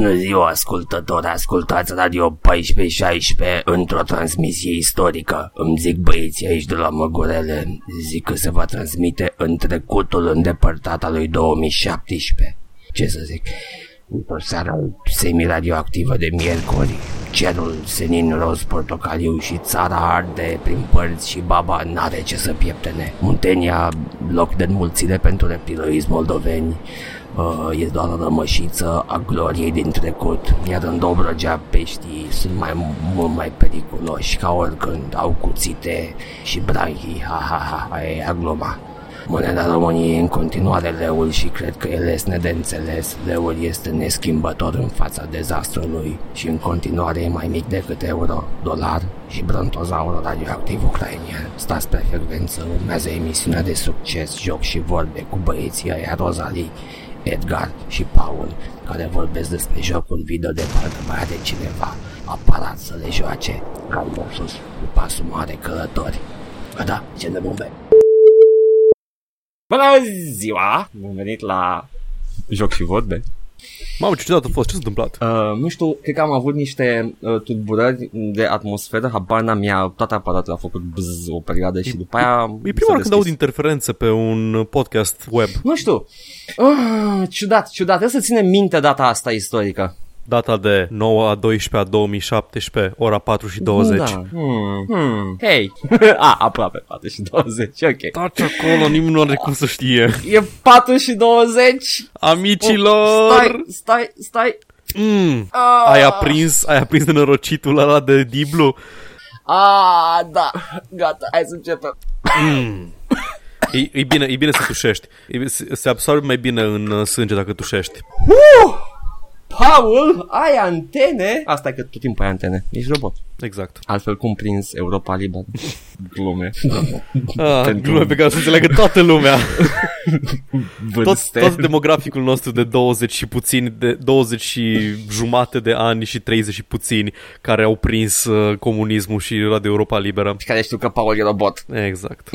Bună ziua, ascultători! Ascultați Radio 1416 într-o transmisie istorică. Îmi zic băieții aici de la Măgurele, zic că se va transmite în trecutul îndepărtat al lui 2017. Ce să zic? Într-o seară semi-radioactivă de miercuri, cerul senin roz portocaliu și țara arde prin părți și baba n-are ce să pieptene. Muntenia, loc de înmulțire pentru reptiloizi moldoveni, uh, e doar o rămășiță a gloriei din trecut, iar în Dobrogea peștii sunt mai mult mai periculoși ca oricând, au cuțite și branchii, ha ha ha, aia e gluma. Moneda României e în continuare leul și cred că e lesne de înțeles. Leul este neschimbător în fața dezastrului și în continuare e mai mic decât euro, dolar și brontozaurul radioactiv ucrainian. Stați pe frecvență, urmează emisiunea de succes, joc și vorbe cu băieții aia Rosalie, Edgar și Paul, care vorbesc despre jocul video de parcă mai are cineva aparat să le joace, ca sus, cu pasul mare călători. Ba da, ce de bombe! Bună ziua! Bun venit la Joc și Vorbe. Mamă, ce ciudat a fost, ce s-a întâmplat? Uh, nu știu, cred că am avut niște uh, tulburări de atmosferă, habar n-am ea, toate aparatul a făcut bzz o perioadă și după aia... E prima oară când aud interferențe pe un podcast web. Nu știu, uh, ciudat, ciudat, trebuie să ținem minte data asta istorică. Data de 9 a 12 a 2017, ora 4 și 20. Da. Hmm. Hmm. Hei! a, aproape 4 și 20, ok. Taci acolo, nimeni nu are cum să știe. E 4 și 20? Amicilor! Stai, stai, stai. Mm. Ah. Ai aprins, ai aprins de norocitul ăla de diblu? Ah, da, gata, hai să începem. Mm. E, e, bine, e bine să tușești. E, se, se absorbe mai bine în uh, sânge dacă tușești. Uh! Paul, ai antene? Asta e că tot timpul ai antene. Ești robot. Exact. Altfel cum prins Europa Liberă. Glume. Ah, Pentru- glume pe care să înțeleagă toată lumea. tot, Vârste. tot demograficul nostru de 20 și puțini, de 20 și jumate de ani și 30 și puțini care au prins uh, comunismul și Radio Europa Liberă. Și care știu că Paul e robot. Exact.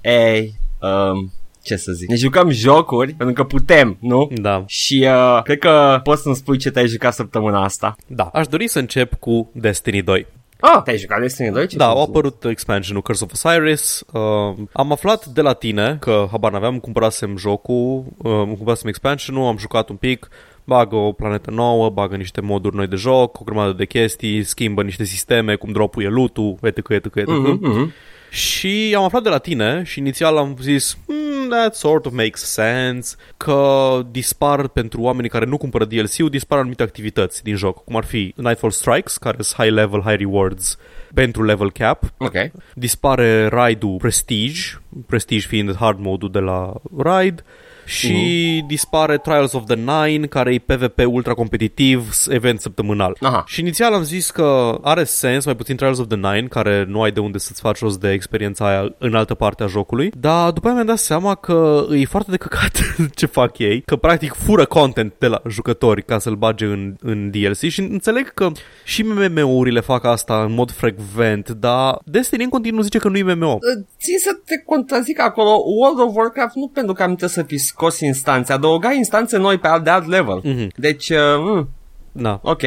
Ei, um, ce să zic. Ne jucăm jocuri pentru că putem, nu? Da. Și uh, cred că poți să-mi spui ce te-ai jucat săptămâna asta. Da. Aș dori să încep cu Destiny 2. Ah, te-ai jucat Destiny 2? Ce Da, să au zic? apărut expansionul Curse of Osiris. Uh, am aflat de la tine că habar n-aveam, cumpărasem jocul, uh, cumpărasem expansionul, am jucat un pic, bagă o planetă nouă, bagă niște moduri noi de joc, o grămadă de chestii, schimbă niște sisteme, cum dropul e loot-ul, etc, etc, etc. Mhm, mhm. Și am aflat de la tine și inițial am zis, hmm, that sort of makes sense, că dispar pentru oamenii care nu cumpără DLC-ul, dispar anumite activități din joc, cum ar fi Nightfall Strikes, care sunt high level, high rewards pentru level cap, Ok. dispare raid-ul Prestige, Prestige fiind hard mode-ul de la raid, și dispare Trials of the Nine, care e PvP ultra competitiv, s- event săptămânal. Aha. Și inițial am zis că are sens, mai puțin Trials of the Nine, care nu ai de unde să-ți faci rost de experiența aia în altă parte a jocului, dar după aia mi-am dat seama că e foarte de căcat ce fac ei, că practic fură content de la jucători ca să-l bage în, în DLC și înțeleg că și MMO-urile fac asta în mod frecvent, dar Destiny în continuu zice că nu e MMO. Țin să te contrazic acolo, World of Warcraft nu pentru că am trebuie să fi scos instanțe, adăuga instanțe noi pe alt, de alt level. Mhm. Deci, uh, mm, Na, ok.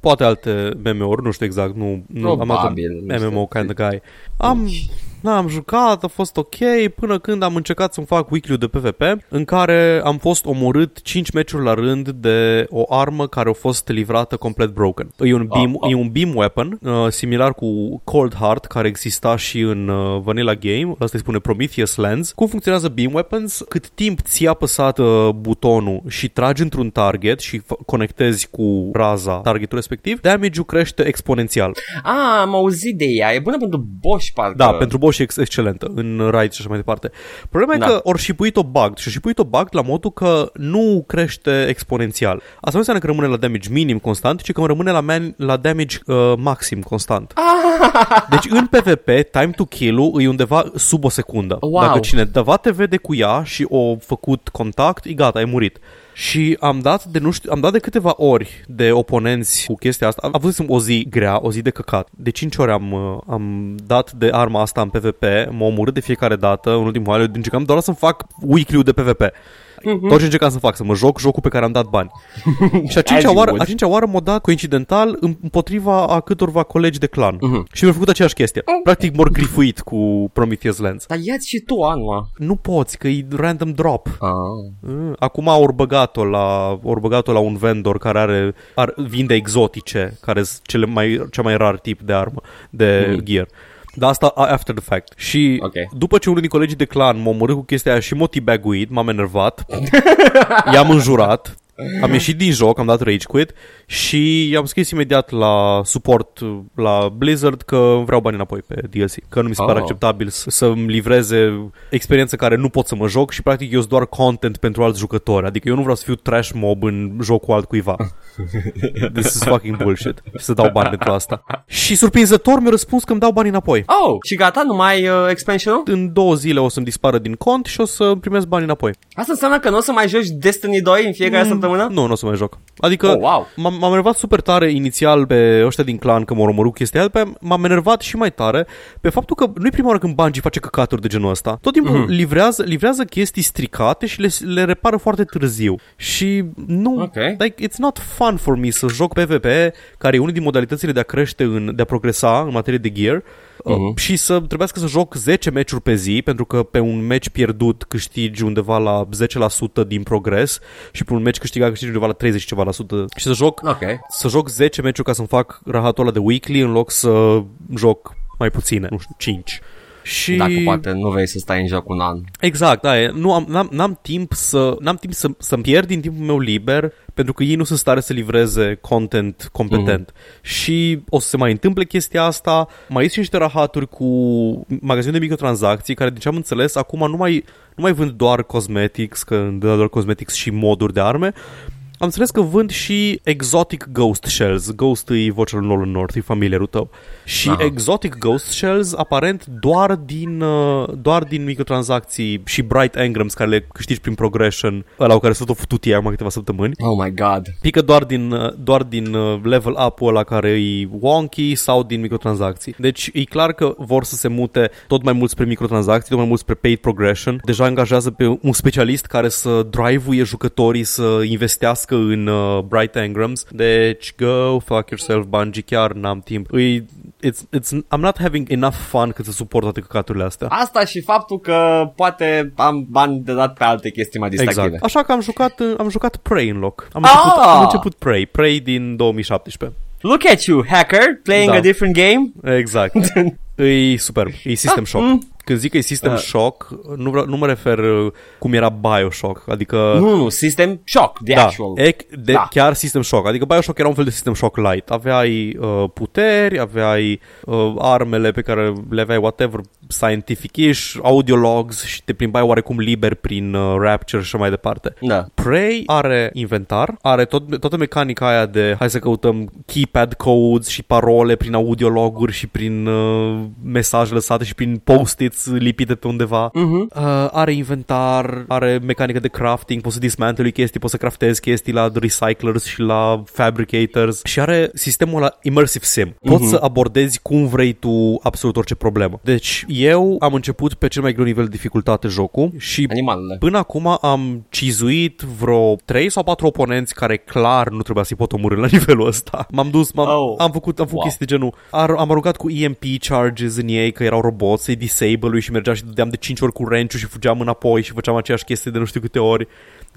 poate alte MMO-uri, nu știu exact, nu, nu am Probabil, nu dat știu. MMO kind of guy. Am, da, am jucat, a fost ok, până când am încercat să-mi fac weekly de PvP, în care am fost omorât 5 meciuri la rând de o armă care a fost livrată complet broken. E un beam, Ah, ah. e un beam weapon, uh, similar cu Cold Heart, care exista și în uh, Vanilla Game, asta îi spune Prometheus Lens. Cum funcționează beam weapons? Cât timp ți-a apăsat uh, butonul și tragi într-un target și f- conectezi cu raza targetul respectiv, damage-ul crește exponențial. Ah, am auzit de ea, e bună pentru Bosch, parcă. Da, pentru Bosch e ex- excelentă în raid și așa mai departe. Problema Da. e că ori și puit-o bugged și și puit-o bugged la modul că nu crește exponențial. Asta nu înseamnă că rămâne la damage minim constant, ci că rămâne la, man- la damage uh, maxim constant. Deci în PvP, time to kill-ul e undeva sub o secundă. Wow. Dacă cineva te vede cu ea și o făcut contact, e gata, ai murit. Și am dat de, nu știu, am dat de câteva ori de oponenți cu chestia asta. Am văzut o zi grea, o zi de căcat. De 5 ori am, uh, am dat de arma asta în PvP, m-am omorât de fiecare dată, în ultimul an, încercam doar să-mi fac weekly de PvP. Mhm. Tot ce încercam să fac, să mă joc jocul pe care am dat bani. și a cincea, As you oară, would. a cincea oară m-a dat coincidental împotriva a câtorva colegi de clan. Mhm. Și mi-a făcut aceeași chestie. Practic m-au grifuit cu Prometheus Lens. Dar ia și tu anul Nu poți, că e random drop. ah. Mm, Acum au băgat-o la, ori băgat-o la un vendor care are, ar, vinde exotice, care sunt cele mai, cea mai rar tip de armă, de Mm. gear. Dar asta a- after the fact. Și Ok. după ce unul din colegii de clan m-a omorât cu chestia aia și m-a teabaguit, m-am enervat, i-am înjurat, am ieșit din joc, am dat rage quit și i-am scris imediat la support la Blizzard că vreau bani înapoi pe DLC, că nu mi se pare Oh. acceptabil să- să-mi livreze experiență care nu pot să mă joc și practic eu sunt doar content pentru alți jucători, adică eu nu vreau să fiu trash mob în jocul altcuiva. This is fucking bullshit. Și să dau bani pentru asta. Și surprinzător mi-a răspuns că îmi dau bani înapoi. Oh, și gata, nu mai uh, expansion În două zile o să-mi dispară din cont și o să primesc bani înapoi. Asta înseamnă că nu o să mai joci Destiny 2 în fiecare săptămână? Nu, nu o să mai joc. Adică Oh, wow. m-am, m-am enervat super tare inițial pe ăștia din clan că m-au omorât chestia aia, după aia m-am enervat și mai tare pe faptul că nu e prima oară când Bungie face căcaturi de genul ăsta. Tot timpul Mhm. mm-hmm. livrează, livrează chestii stricate și le, le repară foarte târziu. Și nu, Ok. like, it's not fun for me să joc PvP, care e unul din modalitățile de a crește, în, de a progresa în materie de gear, Uh, și să trebuiască să joc 10 meciuri pe zi, pentru că pe un meci pierdut câștigi undeva la 10% din progres și pe un meci câștigat câștigi undeva la 30 și ceva la sută. Și să joc, Ok. să joc 10 meciuri ca să-mi fac rahatul ăla de weekly în loc să joc mai puține, nu știu, 5. Și... Dacă poate nu vrei să stai în joc un an. Exact, da, e. nu am, n-am, n-am timp să n-am timp să să pierd din timpul meu liber pentru că ei nu sunt stare să livreze content competent. Mm-hmm. Și o să se mai întâmple chestia asta. Mai sunt și niște rahaturi cu magazine de microtransacții care, din ce am înțeles, acum nu mai, nu mai vând doar cosmetics, că dă doar cosmetics și moduri de arme, am înțeles că vând și Exotic Ghost Shells. Ghost e vocea lui Nolan North, e familiarul tău. Și Aha. Exotic Ghost Shells aparent doar din, uh, doar din microtransacții și Bright Engrams care le câștigi prin progression, ăla cu care s-a tot futut ei acum câteva săptămâni. Oh my god. Pică doar din, uh, doar din uh, level up-ul ăla care e wonky sau din microtransacții. Deci e clar că vor să se mute tot mai mult spre microtransacții, tot mai mult spre paid progression. Deja angajează pe un specialist care să drive-uie jucătorii să investească în uh, Bright Engrams. Deci go fuck yourself, Bungie, chiar n-am timp. E, it's, it's, I'm not having enough fun cât să suport toate căcaturile astea. Asta și faptul că poate am bani de dat pe alte chestii mai distractive. Exact. Așa că am jucat, uh, am jucat Prey în loc. Am Ah! început, am început Prey. Prey din 2017. Look at you, hacker, playing Da. a different game. Exact. e superb. E System Shock. mm. Când zic că e System Ah. Shock, nu, vreau, nu mă refer uh, cum era Bioshock. Adică... Nu, nu, System Shock, the Da, actual. e, de, Da. chiar System Shock. Adică Bioshock era un fel de System Shock light. Aveai uh, puteri, aveai uh, armele pe care le aveai whatever scientific-ish, audio logs și te plimbai oarecum liber prin uh, Rapture și așa mai departe. Da. Prey are inventar, are tot, toată mecanica aia de hai să căutăm keypad codes și parole prin audiologuri și prin uh, mesaje lăsate și prin post-its lipite pe undeva. Mhm. Uh, are inventar, are mecanică de crafting, poți să dismantui chestii, poți să craftezi chestii la recyclers și la fabricators și are sistemul ăla immersive sim. Poți Mhm. să abordezi cum vrei tu absolut orice problemă. Deci eu am început pe cel mai greu nivel de dificultate jocul și Animalele. Până acum am cizuit vreo 3 sau 4 oponenți care clar nu trebuia să-i pot omorâ la nivelul ăsta. M-am dus, m-am, Oh. am făcut, am făcut Wow. chestii de genul. Ar, am aruncat cu EMP charges în ei, că erau roboți, să-i disable și mergeam și dădeam de 5 ori cu wrench și fugeam înapoi și făceam aceeași chestie de nu știu câte ori.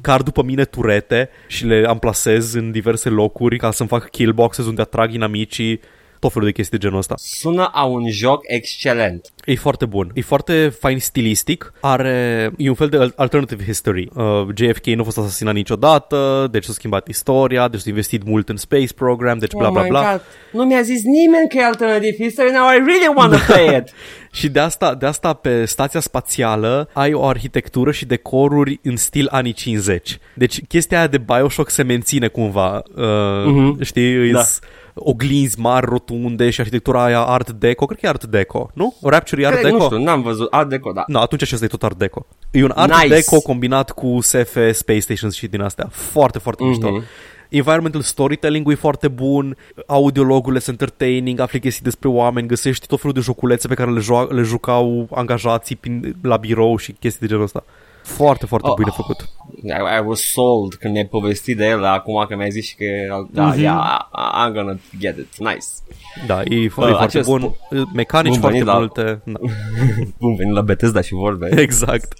Car după mine turete și le amplasez în diverse locuri ca să-mi fac killboxes unde atrag inamicii tot felul de chestii de genul ăsta. Sună a un joc excelent. E foarte bun. E foarte fain stilistic. Are... E un fel de al- alternative history. Uh, JFK nu a fost asasinat niciodată, deci s-a schimbat istoria, deci s-a investit mult în space program, deci bla oh bla my bla. God. Nu mi-a zis nimeni că e alternative history, now I really want to play it. Și de asta, de asta pe stația spațială ai o arhitectură și decoruri în stil anii 50. Deci chestia aia de Bioshock se menține cumva. Uh, Mhm. Știi? Da. Da. Oglinzi mari, rotunde și arhitectura aia Art Deco, cred că e Art Deco, nu? Rapture e Art Cred, Deco? nu știu, n-am văzut. Art Deco, da. No, atunci acesta e tot Art Deco. E un Art Nice. Deco combinat cu SF, Space Stations și din astea. Foarte, foarte Mhm. mișto. Environmental storytelling-ul e foarte bun, audiologurile sunt entertaining, afli chestii despre oameni, găsești tot felul de joculețe pe care le, jo- le jucau angajații prin, la birou și chestii de genul ăsta. Foarte, foarte Oh. bine făcut. I, I was sold când mi-ai povestit de el, dar acum că mi-ai zis și că, da, Mhm. yeah, I- I'm gonna get it. Nice. Da, e, e Bă, foarte acest bun. Mecanici bun foarte venit la- multe. Da. Bun venit la Bethesda și vorbe. Exact.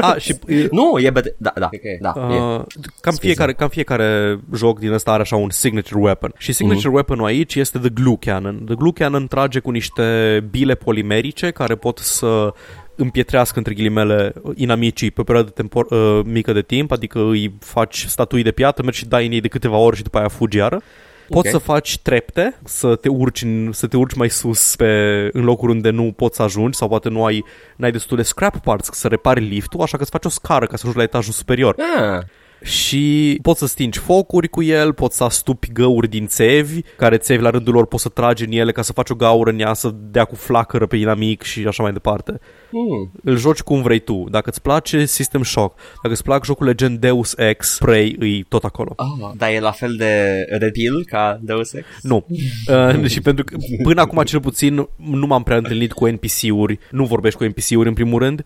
A, și e, nu, e Bethesda. Da, da, cred că e. Da, e. Uh, cam, fiecare, cam fiecare joc din ăsta are așa un signature weapon. Și signature weapon-ul aici este The Glue Cannon. The Glue Cannon trage cu niște bile polimerice care pot să împietrească între ghilimele inamicii pe o perioadă tempor, uh, mică de timp, adică îi faci statui de piatră, mergi și dai în ei de câteva ori și după aia fugi iară. Poți Ok. să faci trepte, să te urci, în, să te urci mai sus pe, în locuri unde nu poți să ajungi sau poate nu ai, n-ai destule scrap parts să repari liftul, așa că îți faci o scară ca să ajungi la etajul superior Ah, și poți să stingi focuri cu el, poți să astupi găuri din țevi, care țevi la rândul lor poți să tragi în ele ca să faci o gaură în ea, să dea cu flacără pe inamic și așa mai departe. Hmm. Îl joci cum vrei tu. Dacă îți place System Shock, dacă îți plac jocurile gen Deus Ex, Prey, îi tot acolo. Ah, dar e la fel de repil ca Deus Ex? Nu. Uh, și pentru că până acum cel puțin nu m-am prea întâlnit cu NPC-uri, nu vorbești cu NPC-uri în primul rând.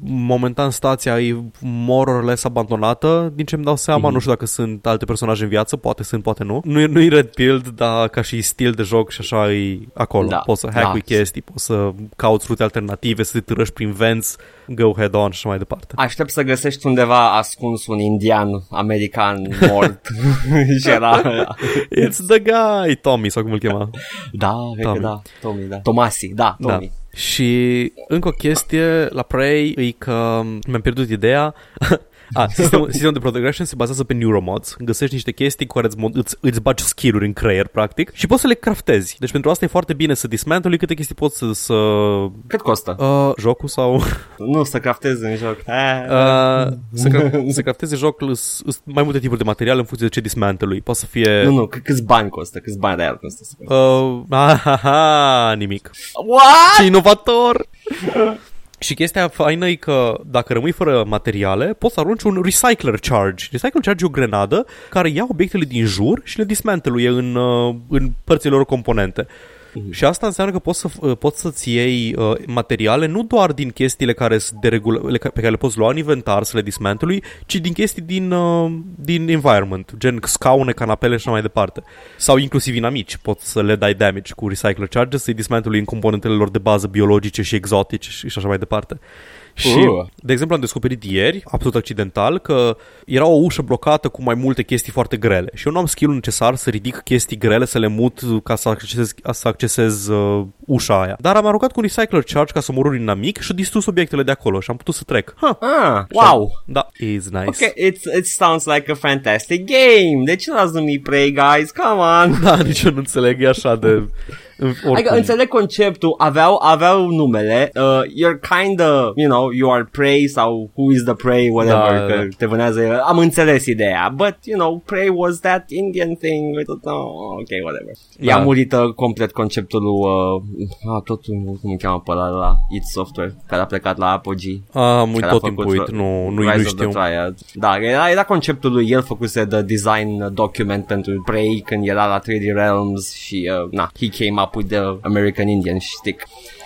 Momentan stația e more or less abandonată, din ce îmi dau seama, nu știu dacă sunt alte personaje în viață, poate sunt, poate nu. Nu e, nu e red pilled, dar ca și stil de joc și așa e acolo. Da. Poți să hack Da. chestii, poți să cauți rute alternative, să te târăști prin vents, go head on și așa mai departe. Aștept să găsești undeva ascuns un indian american mort și era... It's the guy, Tommy, sau cum îl chema. Da, cred că Tommy. da, Tommy, da. Tomasi, da, Tommy. Da. Și încă o chestie la Prey e că mi-am pierdut ideea. A, sistemul, sistemul de progression se bazează pe neuromods. Găsești niște chestii cu care îți, mod, îți, îți bagi skill-uri în creier, practic, și poți să le craftezi. Deci pentru asta e foarte bine să dismantle câte chestii poți să... să Cât costă? uh, jocul sau... Nu, să craftezi în joc. Ah, Uh, să, cra- să crafteze jocul îs- îs mai multe tipuri de material în funcție de ce dismantle Poate să fie... Nu, nu, c- câți bani costă? Câți bani real costă? Uh, aha, nimic. What? Ce inovator! Și chestia faină e că dacă rămâi fără materiale, poți să arunci un recycler charge. Recycler charge e o grenadă care ia obiectele din jur și le dismanteluie în, uh, în părțile lor componente. Și asta înseamnă că poți, să, uh, poți să-ți iei uh, materiale nu doar din chestiile care sunt de regula, le- pe care le poți lua în inventar să le dismantelui, ci din chestii din, uh, din environment, gen scaune, canapele și așa mai departe. Sau inclusiv inamici, poți să le dai damage cu recycler charges, să-i dismantelui în componentele lor de bază biologice și exotice și, și așa mai departe. Și, Uh. de exemplu, am descoperit ieri, absolut accidental, că era o ușă blocată cu mai multe chestii foarte grele și eu nu am skill necesar să ridic chestii grele, să le mut ca să accesez, să accesez uh, ușa aia. Dar am aruncat cu un recycler charge ca să mă un inamic și a distrus obiectele de acolo și am putut să trec. Ha, Ah, wow. da, is nice. Ok, it, it sounds like a fantastic game. De ce l-ați numit Prey, guys? Come on. Da, nici eu nu înțeleg, e așa de... Oricum. Adică înțeleg conceptul, aveau, aveau numele, uh, you're kinda, you know, you are prey sau who is the prey, whatever, Da, că da. te vânează, el. am înțeles ideea, but, you know, prey was that Indian thing, I don't know, ok, whatever. Da. I-a murit uh, complet conceptul lui, uh, ah, tot, cum îl cheamă pe ăla de la id Software, care a plecat la Apogee. Am uit care a tot făcut timpul uit, nu, nu, Rise nu of știu. The Triad. Da, era, era conceptul lui, el făcuse the design document pentru Prey când era la 3D Realms și, uh, na, he came up with the American Indian stick.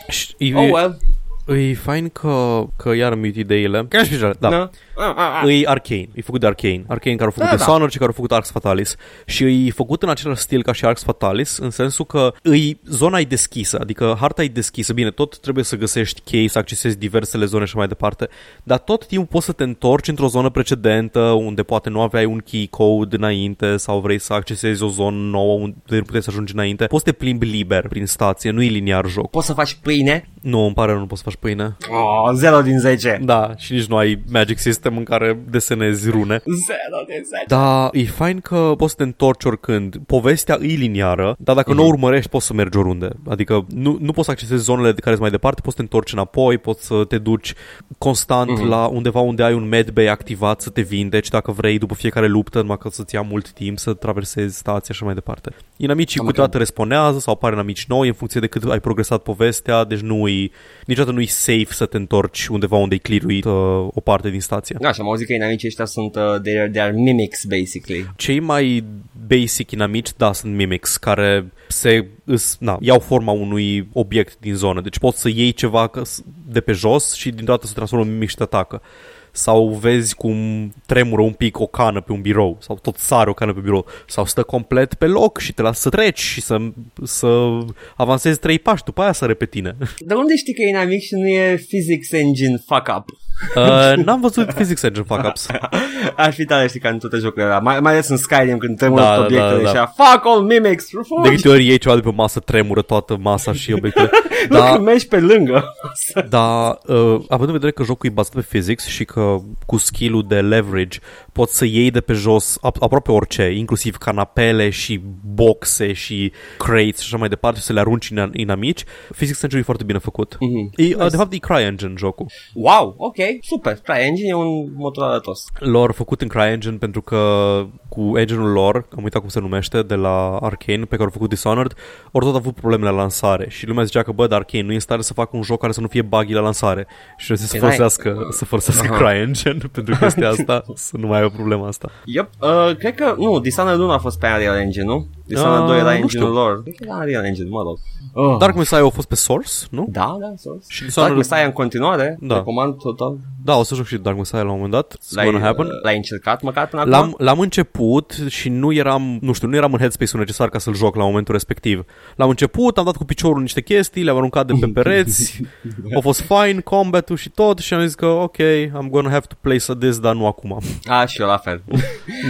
Și e, Oh, well. E fain că, că iar am uit ideile. Chiar și da. Da. Ah, ah, ah. E Arcane, e făcut de Arcane. Arcane care au făcut Da, da, da. Dishonored și care au făcut Arx Fatalis. Și e făcut în același stil ca și Arx Fatalis, în sensul că îi, zona e deschisă, adică harta e deschisă. Bine, tot trebuie să găsești chei, să accesezi diversele zone și mai departe, dar tot timpul poți să te întorci într-o zonă precedentă unde poate nu aveai un key code înainte sau vrei să accesezi o zonă nouă unde nu puteai să ajungi înainte. Poți să te plimbi liber prin stație, nu e liniar joc. Poți să faci pâine? Nu, îmi pare rău, nu poți să faci pâine. Oh, 0 din 10. Da, și nici nu ai Magic System în care desenezi rune. 0 din 10. Da, e fain că poți să te întorci oricând. Povestea e liniară, dar dacă mm-hmm. nu o urmărești, poți să mergi oriunde. Adică nu, nu poți să accesezi zonele de care sunt mai departe, poți să te întorci înapoi, poți să te duci constant mm-hmm. la undeva unde ai un medbay activat să te vindeci dacă vrei după fiecare luptă, numai că să-ți ia mult timp să traversezi stația și mai departe. Inamicii câteodată responează sau apare inamici noi în funcție de cât ai progresat povestea, deci nu e, niciodată nu e safe să te întorci undeva unde ai clearuit uh, o parte din stație. Da, și am auzit că inamicii ăștia sunt, uh, they, are, they are mimics, basically. Cei mai basic inamici, da, sunt mimics, care se îs, na, iau forma unui obiect din zonă. Deci poți să iei ceva de pe jos și dintr-o dată se transformă în mimic și te atacă sau vezi cum tremură un pic o cană pe un birou sau tot sare o cană pe birou sau stă complet pe loc și te lasă să treci și să, să avansezi trei pași, după aia să pe tine. De unde știi că e inamic și nu e physics engine fuck up? Uh, n-am văzut Physics Engine fuck-ups. Ar fi tare, știi, ca în toate jocurile alea. Mai, mai ales în Skyrim, când tremură da, obiectele da, da, da. fuck all mimics! De câte ori iei ceva de pe masă, tremură toată masa și obiectele. nu da, când mergi pe lângă. da, uh, având în vedere că jocul e bazat pe physics și că cu skill-ul de leverage poți să iei de pe jos aproape orice, inclusiv canapele și boxe și crates și așa mai departe, să le arunci în inamici, Physics Engine e foarte bine făcut. Mm-hmm. E, nice. De fapt, e CryEngine jocul. Wow, ok, super. CryEngine e un motor arătos. Lor făcut în CryEngine pentru că cu engine-ul lor, am uitat cum se numește, de la Arkane, pe care au făcut Dishonored, ori tot avut probleme la lansare și lumea zicea că, bă, dar Arkane nu e în stare să facă un joc care să nu fie buggy la lansare și să folosească, să folosească uh-huh. CryEngine pentru chestia asta, să nu mai ai o problemă asta. Yep, uh, cred că, nu, Dishonored 1 a fost pe Unreal Engine, nu? Dishonored uh, 2 era engine-ul lor. Cred că era Unreal Engine, mă rog. Oh. Dark Messiah a fost pe Source, nu? Da, da, Source. Și Dishonored... Dark Messiah în continuare, da. recomand total. Da, o să joc și Dark Messiah la un moment dat. L-ai, uh, happen. l-ai încercat măcar până l-am, acum? L-am început și nu eram, nu știu, nu eram în headspace-ul necesar ca să-l joc la momentul respectiv. L-am început, am dat cu piciorul niște chestii, le-am aruncat de pe pereți, a fost fine, combat-ul și tot și am zis că ok, I'm gonna have to play this, dar nu acum. A, și eu la fel.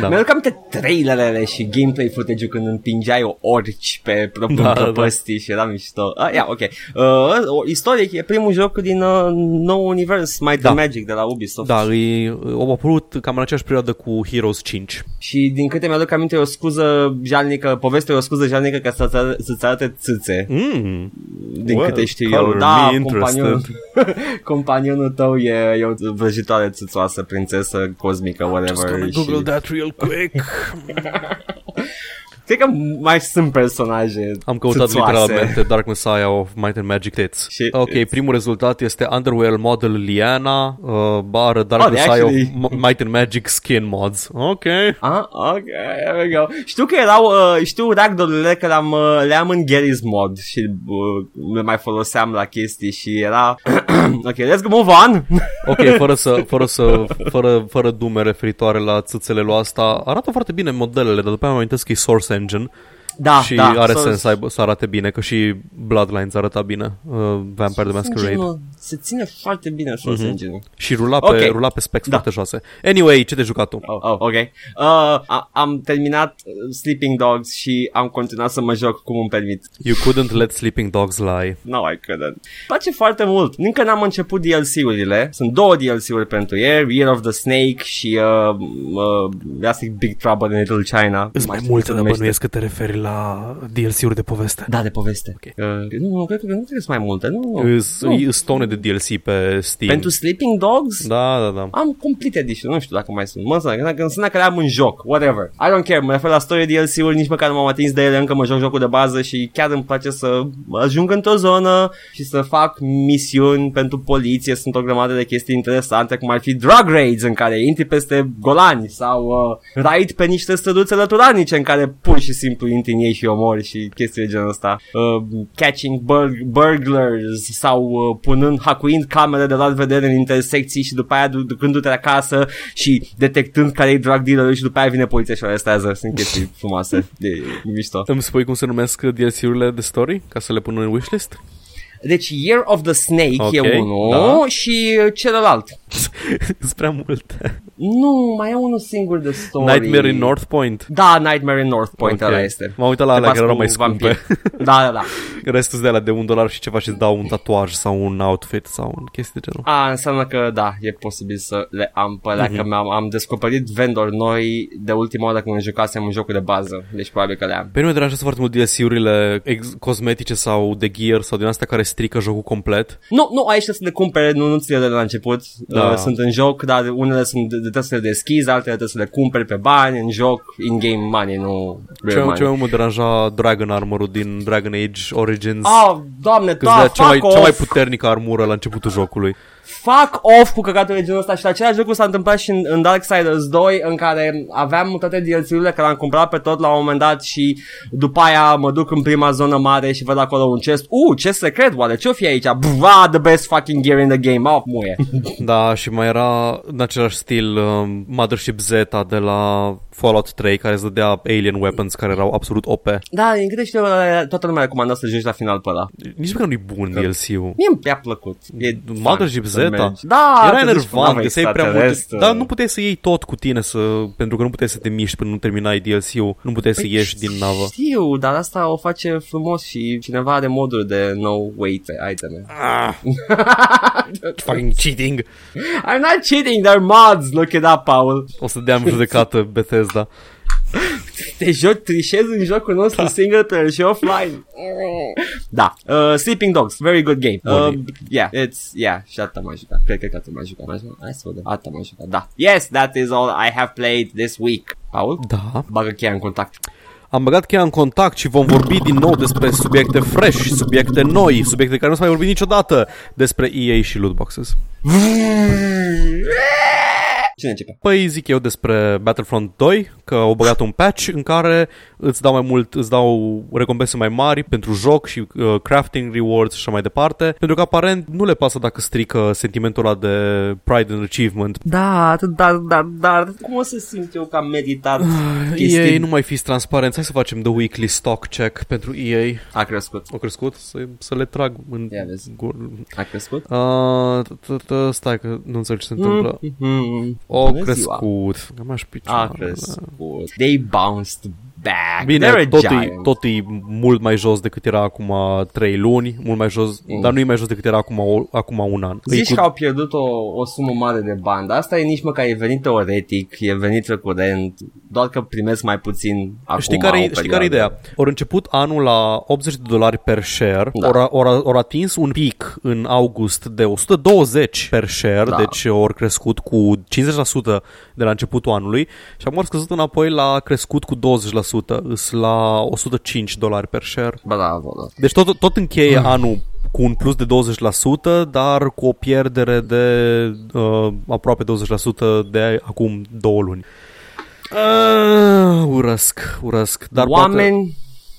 da. Mi-aduc aminte trailerele și gameplay footage-ul când împingeai orici pe da, prăpăstii da. și era mișto. Ah, yeah, ok. Uh, istoric, e primul joc din uh, nou univers, Might da. Magic de la Ubisoft. Da, e, au apărut cam în aceeași perioadă cu Heroes 5. Și din câte mi-aduc aminte, e o scuză jalnică, povestea e o scuză jalnică ca să, să-ți arate țâțe. Mm. Din well, câte știu eu. Da, companionul, companionul tău e, e o vrăjitoare țâțoasă, prințesă cosmică, whatever. Just gonna Google și... that real quick. Cred că mai sunt personaje Am căutat țâțoase. literalmente Dark Messiah of Might and Magic Tits. Și, ok, it's... primul rezultat este Underwear Model Liana uh, bar Dark oh, Messiah actually... of Might and Magic Skin Mods. Ok. Ah, ok, there we go. Știu că erau, uh, știu ragdoll că le-am, uh, le-am în Gary's Mod și uh, le mai foloseam la chestii și era... ok, let's go move on. ok, fără să, fără să, fără, fără dume referitoare la țâțele lui asta, arată foarte bine modelele, dar după aia mă amintesc că e Source Engine da, și da, are sens să, aibă, să arate bine, că și Bloodlines arăta bine, uh, Vampire the Masquerade. Se ține foarte bine Source mm-hmm. engine Și rula pe, okay. rula pe specs da. foarte joase. Anyway, ce te jucat tu? Oh, oh, ok. Uh, a, am terminat uh, Sleeping Dogs și am continuat să mă joc cum îmi permit. You couldn't let Sleeping Dogs lie. No, I couldn't. place foarte mult. Încă n-am început DLC-urile. Sunt două DLC-uri pentru Year, Year of the Snake și uh, uh, Big Trouble in Little China. Sunt mai multe, dar bănuiesc că te referi la DLC-uri de poveste. Da, de poveste. Okay. Uh, nu, nu, cred că nu trebuie să mai multe. Nu, nu. Stone de DLC pe Steam. Pentru Sleeping Dogs? Da, da, da. Am Complete Edition, nu știu dacă mai sunt. Mă înseamnă că înseamnă că le am în joc, whatever. I don't care, mă refer la story DLC-uri, nici măcar nu m-am atins de ele, încă mă joc jocul de bază și chiar îmi place să ajung într-o zonă și să fac misiuni pentru poliție. Sunt o grămadă de chestii interesante, cum ar fi drug raids în care intri peste golani sau uh, raid pe niște străduțe lăturanice în care pur și simplu intri în ei și omori și chestii de genul ăsta. Uh, catching bur- burglars sau uh, punând, hacuind camere de luat vedere în intersecții și după aia ducându-te acasă și detectând care e drug dealer și după aia vine poliția și o arestează. Sunt chestii frumoase de mișto. Îmi spui cum se numesc DLC-urile de story ca să le pun în wishlist? Deci Year of the Snake okay, e unul da. și celălalt. Sunt prea multe. Nu, mai e unul singur de story. Nightmare in North Point. Da, Nightmare in North Point, Ok. ăla este. M-am uitat la Te alea bați care erau cu mai scumpe. vampiri. Da, da, da. Restul de la de un dolar și ceva și îți dau un tatuaj sau un outfit sau un chestie de genul. A, înseamnă că da, e posibil să le am pe alea, Mhm. că am, am descoperit vendori noi de ultima oară când jucasem un jocul de bază, deci probabil că le am. Pe mine mă deranjează foarte mult DLC-urile ex- cosmetice sau de gear sau din astea care strică jocul complet. Nu, nu, aici trebuie să le cumpere, nu, nu ți le dă de la început. Da. Uh, sunt în joc, dar unele sunt, de- trebuie să le deschizi, altele trebuie să le cumperi pe bani, în joc, in-game money, nu real Ce, money. ce mai mult mă deranja Dragon Armor-ul din Dragon Age Origins. Oh, doamne, Că da, da, fuck cea, mai, off! cea mai puternică armură la începutul jocului. Fuck off cu căcatul de genul ăsta și același lucru s-a întâmplat și în, în Darksiders 2 în care aveam toate DLC-urile care l-am cumpărat pe tot la un moment dat și după aia mă duc în prima zonă mare și văd acolo un chest. Uh, ce secret, oare ce-o fi aici? Bva, the best fucking gear in the game, oh, muie. Da, și mai era în același stil um, Mothership Zeta de la Fallout 3 care îți dădea alien weapons care erau absolut OP. da, din câte știu, toată lumea recomanda să joci la final pe ăla. Nici măcar nu-i bun DLC-ul. Mie mi-a plăcut. E Mothership fun să Zeta? mergi. Da, Era te duci enervant, cu nava găseai prea multe extraterestră. Dar nu puteai să iei tot cu tine să, Pentru că nu puteai să te miști până nu terminai DLC-ul Nu puteai să Păi ieși din navă Știu, dar asta o face frumos și cineva are moduri de no weight pe iteme. ah, Fucking cheating I'm not cheating, they're mods, look it up, Paul. O să dea judecată Bethesda Te joci, trișezi în jocul nostru single player și offline. Da, uh, Sleeping Dogs, very good game. Uh, Bun. yeah, it's, yeah, și atâta m-a jucat. Cred că atât m-a jucat. M-a jucat. Hai să vedem. Atâta m-a jucat, da. Yes, that is all I have played this week. Paul? Da Bagă cheia în contact. Am băgat cheia în contact și vom vorbi din nou despre subiecte fresh, subiecte noi, subiecte care nu s-au mai vorbit niciodată despre EA și lootboxes. Cine începe? Păi zic eu despre Battlefront 2 că au băgat un patch în care îți dau mai mult, îți dau recompense mai mari pentru joc și uh, crafting rewards și așa mai departe, pentru că aparent nu le pasă dacă strică sentimentul ăla de pride and achievement. Da, atât, dar, dar, dar, cum o să simt eu că am meditat EA, nu mai fiți transparenți, hai să facem the weekly stock check pentru EA. A crescut. Au crescut? Să, să le trag în Ia vezi. gur- A crescut? Uh, t- t- Stai că nu înțeleg ce se întâmplă. Mhm. O Bună ziua. crescut. Am aș A picioare. crescut. They bounced back. Bine, They're a tot e, giant. tot e mult mai jos decât era acum 3 luni, mult mai jos, Mm. dar nu e mai jos decât era acum, o, acum un an. E Zici cu- că au pierdut o, o sumă mare de bani, dar asta e nici măcar e venit teoretic, e venit recurent, doar că primesc mai puțin acum. Știi care, o e, știi care e perioadă. ideea? Au început anul la 80 de dolari per share, Da. da. ori, ori, ori atins un pic în august de 120 per share, Da. deci ori crescut cu 50% de la începutul anului și acum au scăzut înapoi la crescut cu 20%, îs la 105 dolari per share. Bravo, da. Deci tot, tot încheie anul cu un plus de 20%, dar cu o pierdere de uh, aproape 20% de acum două luni. Uh, urăsc, urăsc. Dar poate...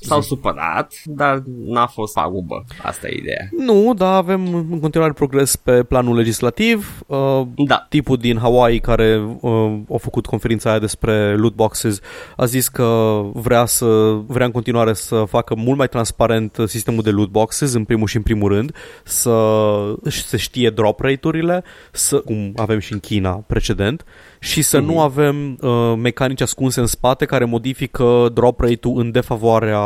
Oameni s-au supărat, dar n-a fost pagubă. Asta e ideea. Nu, dar avem în continuare progres pe planul legislativ. Uh, Da. tipul din Hawaii care uh, a făcut conferința aia despre loot boxes a zis că vrea să vrea în continuare să facă mult mai transparent sistemul de loot boxes în primul și în primul rând, să se știe drop rate-urile, să, cum avem și în China precedent, și să nu avem uh, mecanici ascunse în spate care modifică drop rate-ul în defavoarea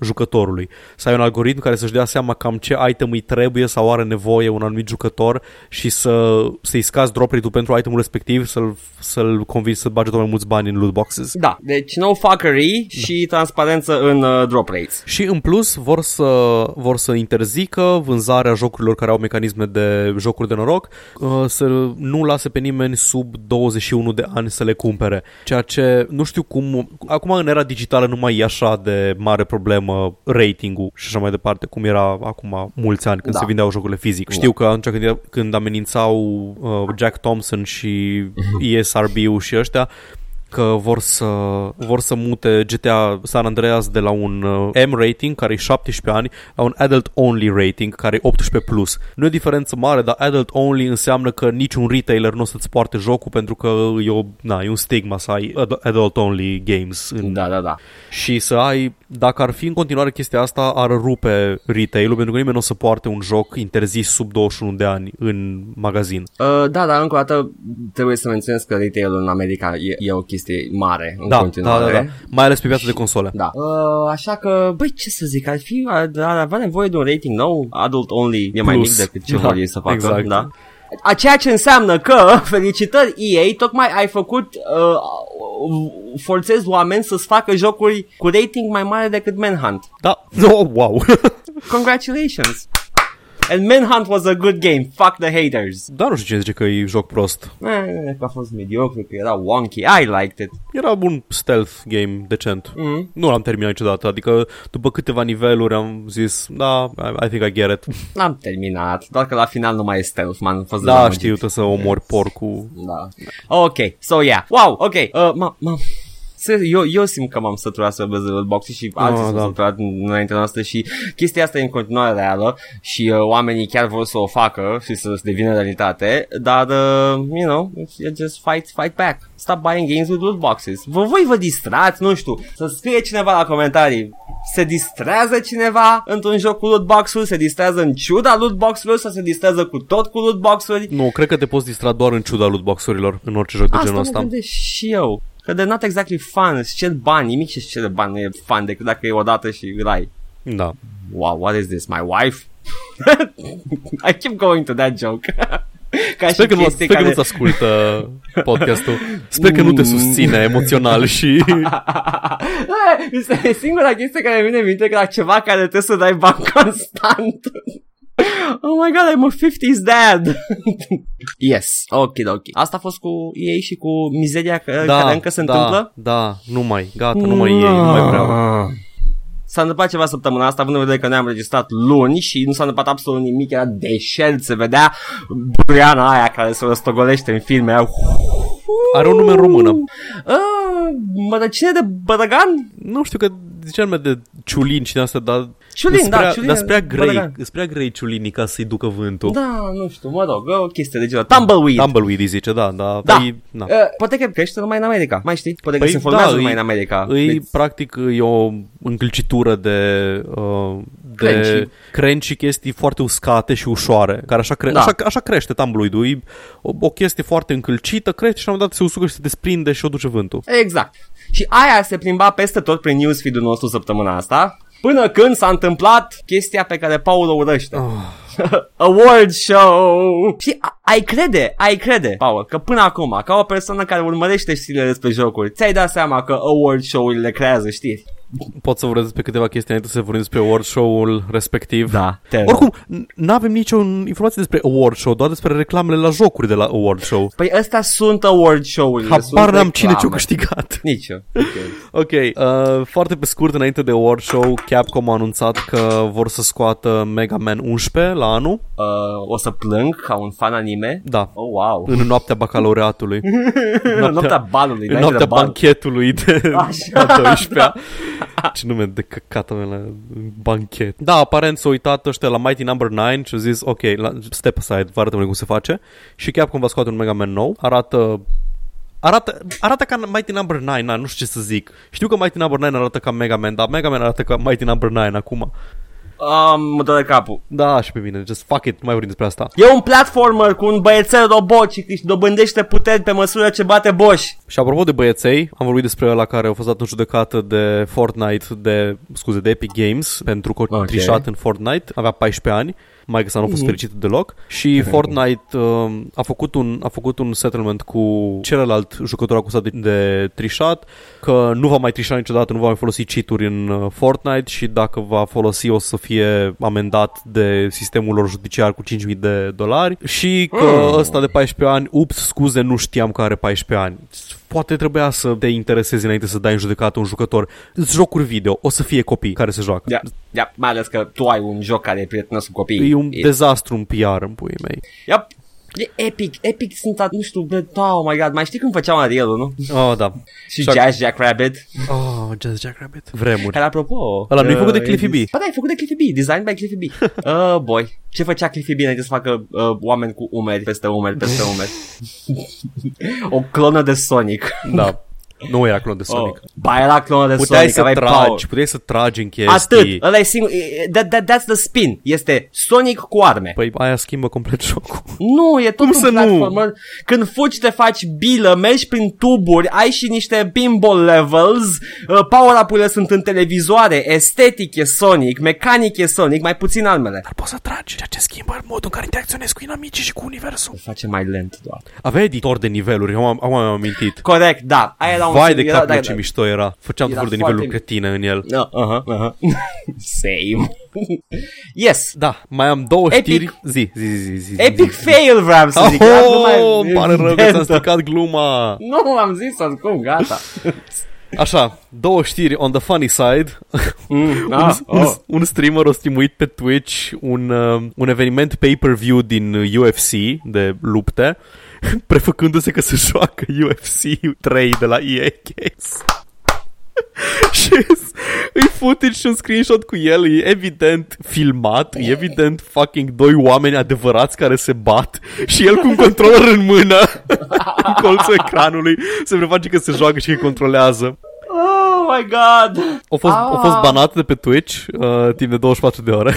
jucătorului. Să ai un algoritm care să-și dea seama cam ce item îi trebuie sau are nevoie un anumit jucător și să, să-i scazi drop rate-ul pentru itemul respectiv, să-l, să-l convingi să bage tot mai mulți bani în loot boxes. Da, deci no fuckery și transparență în uh, drop rates. Și în plus vor să, vor să interzică vânzarea jocurilor care au mecanisme de jocuri de noroc, uh, să nu lase pe nimeni sub 21 de ani să le cumpere. Ceea ce nu știu cum... Acum în era digitală nu mai e așa de mare problemă ratingul și așa mai departe, cum era acum mulți ani când Da. se vindeau jocurile fizic. Da. Știu că atunci când, era- când amenințau uh, Jack Thompson și ESRB-ul și ăștia, că vor să, vor să mute GTA San Andreas de la un uh, M rating, care e 17 ani, la un Adult Only rating, care e 18+. Plus. Nu e o diferență mare, dar Adult Only înseamnă că niciun retailer nu o să-ți poarte jocul pentru că e, o, na, e un stigma să ai ad- Adult Only games în Da, da, da. și să ai, dacă ar fi în continuare chestia asta, ar rupe retail-ul, pentru că nimeni nu o să poarte un joc interzis sub 21 de ani în magazin. Uh, da, dar încă o dată trebuie să menționez că retail-ul în America e, e o chestie mare în Da, da, continuare. da, da, mai ales pe piața de console. Da. Uh, așa că, băi, ce să zic, ar fi, ar, ar avea nevoie de un rating nou, adult only, e mai Plus. mic decât ce Da, vor ei să facă. exact. Da. A ceea ce înseamnă că, felicitări EA, tocmai ai făcut, uh, forțezi oameni să-ți facă jocuri cu rating mai mare decât Manhunt. Da, oh, wow. Congratulations! And Manhunt was a good game, fuck the haters. Dar nu știu cine zice că e joc prost. Eh, că a fost mediocru, că era wonky, I liked it. Era un stealth game decent. Mm. Nu l-am terminat niciodată, adică după câteva niveluri am zis, da, I, I think I get it. N-am terminat, doar că la final nu mai e stealth, man, am fost Da, dezamăgit. știu, trebuie să omori porcul. Da. Ok, so yeah. Wow, ok. Uh, ma, ma, Serios, eu, eu simt că m-am săturat să văd lootbox și alții Ah, s-au da. săturat înaintea noastră și chestia asta e în continuare reală și uh, oamenii chiar vor să o facă și să devină realitate, dar, uh, you know, you just fight, fight back. Stop buying games with loot boxes. Vă, voi vă distrați, nu știu, să scrie cineva la comentarii. Se distrează cineva într-un joc cu loot box-uri? Se distrează în ciuda loot box-urilor sau se distrează cu tot cu loot box-uri? Nu, cred că te poți distra doar în ciuda lootbox-urilor în orice joc de Asta genul mă ăsta. gândesc și eu. Că de not exactly fun, îți cer bani, nimic ce cer bani nu e fun decât dacă e odată și îl ai. Da. Wow, what is this, my wife? I keep going to that joke. Ca Sper că, și nu, chestii sper că care... nu-ți ascultă podcastul. Sper că nu te susține emoțional și... este singura chestie care vine în minte că la ceva care trebuie să dai bani constant. Oh my god, I'm a 50s dad. yes, ok, ok. Asta a fost cu ei și cu mizeria că, care încă se da, întâmplă? Da, nu mai, gata, nu mai ei, nu mai vreau. S-a întâmplat ceva săptămâna asta, având în vedere că ne-am registrat luni și nu s-a întâmplat absolut nimic, era deșert, se vedea buriana aia care se răstogolește în filme. Aia. Are un nume în română. Uh, mărăcine de bărăgan? Nu știu că ziceam nume de ciulin și de asta, dar... Ciulin, îs da, prea, ciulin Dar sunt prea grei, bărăgan. sunt prea grei ciulinii ca să-i ducă vântul. Da, nu știu, mă rog, o chestie de genul. Tumbleweed. Tumbleweed îi zice, da, da. Da. Îi, na. Uh, poate că crește numai în America, mai știi? Poate că Păi se formează da, numai îi- în America. Îi, Deci- practic, e o încălcitură de, uh, de Crunchy. crenci și chestii foarte uscate și ușoare, care așa, cre- Da. așa, așa crește tumbleweed-ul. E o, o chestie foarte încălcită, crește și la un moment dat se usucă și se desprinde și o duce vântul. Exact. Și aia se plimba peste tot prin newsfeed-ul nostru săptămâna asta, până când s-a întâmplat chestia pe care Paul o urăște. Award show! Și a- ai crede, ai crede, Paul, că până acum, ca o persoană care urmărește știrile despre jocuri, ți-ai dat seama că award show-urile creează știri. Pot să vorbesc despre câteva chestii înainte să vorbim despre award show-ul respectiv. Da, te Oricum, nu avem nicio informație despre award show, doar despre reclamele la jocuri de la award show. Păi astea sunt award show-urile. Habar sunt n-am cine ce-a reclame. câștigat. Nici eu. Ok, uh, foarte pe scurt, înainte de award show, Capcom a anunțat că vor să scoată Mega Man 11 la anul. Uh, o să plâng ca un fan anime. Da, Oh, wow. în noaptea bacalaureatului. În noaptea balului, în înainte noaptea de bal. banchetului de Așa. a 12 Ce nume de căcată mea la banchet. Da, aparent s-au uitat ăștia la Mighty Number 9 și au zis, ok, la, step aside, vă arătăm noi cum se face. Și Capcom va scoate un Mega Man nou. Arată Arată, arată ca Mighty Number 9, na, nu știu ce să zic. Știu că Mighty Number 9 arată ca Mega Man, dar Mega Man arată ca Mighty Number 9 acum. Um, mă doare capul. Da, și pe mine, just fuck it, nu mai vorbim despre asta. E un platformer cu un băiețel robot și își dobândește puteri pe măsură ce bate Bosch. Și apropo de băieței, am vorbit despre ăla care a fost dat în judecată de Fortnite, de, scuze, de Epic Games, pentru că a Ok. trișat în Fortnite, avea 14 ani, mai că să nu a fost fericit deloc și Fortnite uh, a, făcut un, a făcut un settlement cu celălalt jucător acuzat de, de trișat că nu va mai trișa niciodată, nu va mai folosi cheat-uri în uh, Fortnite și dacă va folosi o să fie amendat de sistemul lor judiciar cu 5.000 de dolari și că Mm. ăsta de 14 ani, ups, scuze, nu știam că are 14 ani. Poate trebuia să te interesezi înainte să dai în judecată un jucător. Îți jocuri video, o să fie copii care se joacă. Ia, ia, mai ales că tu ai un joc care e prietenos cu copiii. E un E- dezastru în PR în puii mei. Yep. E epic, epic sunt, at- nu știu, bă, oh my god, mai știi când făceam Ariel, nu? Oh, da. Și Shark- Jazz Jackrabbit. Oh, Jazz Jackrabbit. Vremuri. Care apropo... Ăla nu-i uh, făcut de Cliffy e- B? Ba da, e făcut de Cliffy B, designed by Cliffy B. uh, boy. Ce făcea Cliffy B înainte să facă uh, oameni cu umeri peste umeri peste umeri? o clonă de Sonic. Da. Nu era clon de Sonic. Oh. Ba era clonă de Puteai Sonic, să aveai tragi, power. puteai să tragi în chestii. Atât, ăla e singur, e- that, that, that's the spin, este Sonic cu arme. Păi aia schimbă complet jocul. Nu, e tot Cum un să nu? platformer. Când fugi te faci bilă, mergi prin tuburi, ai și niște pinball levels, uh, power-up-urile sunt în televizoare, estetic e Sonic, mecanic e Sonic, mai puțin armele. Dar poți să tragi, ceea ce schimbă modul în care interacționezi cu inamicii și cu universul. Îl face mai lent doar. Avea editor de niveluri, am, am, am amintit. Corect, da. Aia era un Vai de era, capul da, ce da. mișto era. Făceam tot Era felul de foarte niveluri cretine în el. Da, aha, aha. Same. yes. Da, mai am două Epic. știri. Zi, zi, zi, zi. zi. Epic fail vreau să zic. Oh, Era numai îmi pare rău că ți-am evidentă. stricat gluma. Nu, am zis acum, gata. Așa, două știri on the funny side. Mm, un, ah, un, oh. un streamer a streamuit pe Twitch un, uh, un eveniment pay-per-view din UFC de lupte, prefăcându-se că se joacă UFC 3 de la EA Games. și îi footage și un screenshot cu el, e evident filmat, e evident fucking doi oameni adevărați care se bat și el cu un controller în mână în colțul ecranului se preface că se joacă și că controlează. Oh my god. A fost, a fost Ah. banat de pe Twitch uh, timp de 24 de ore.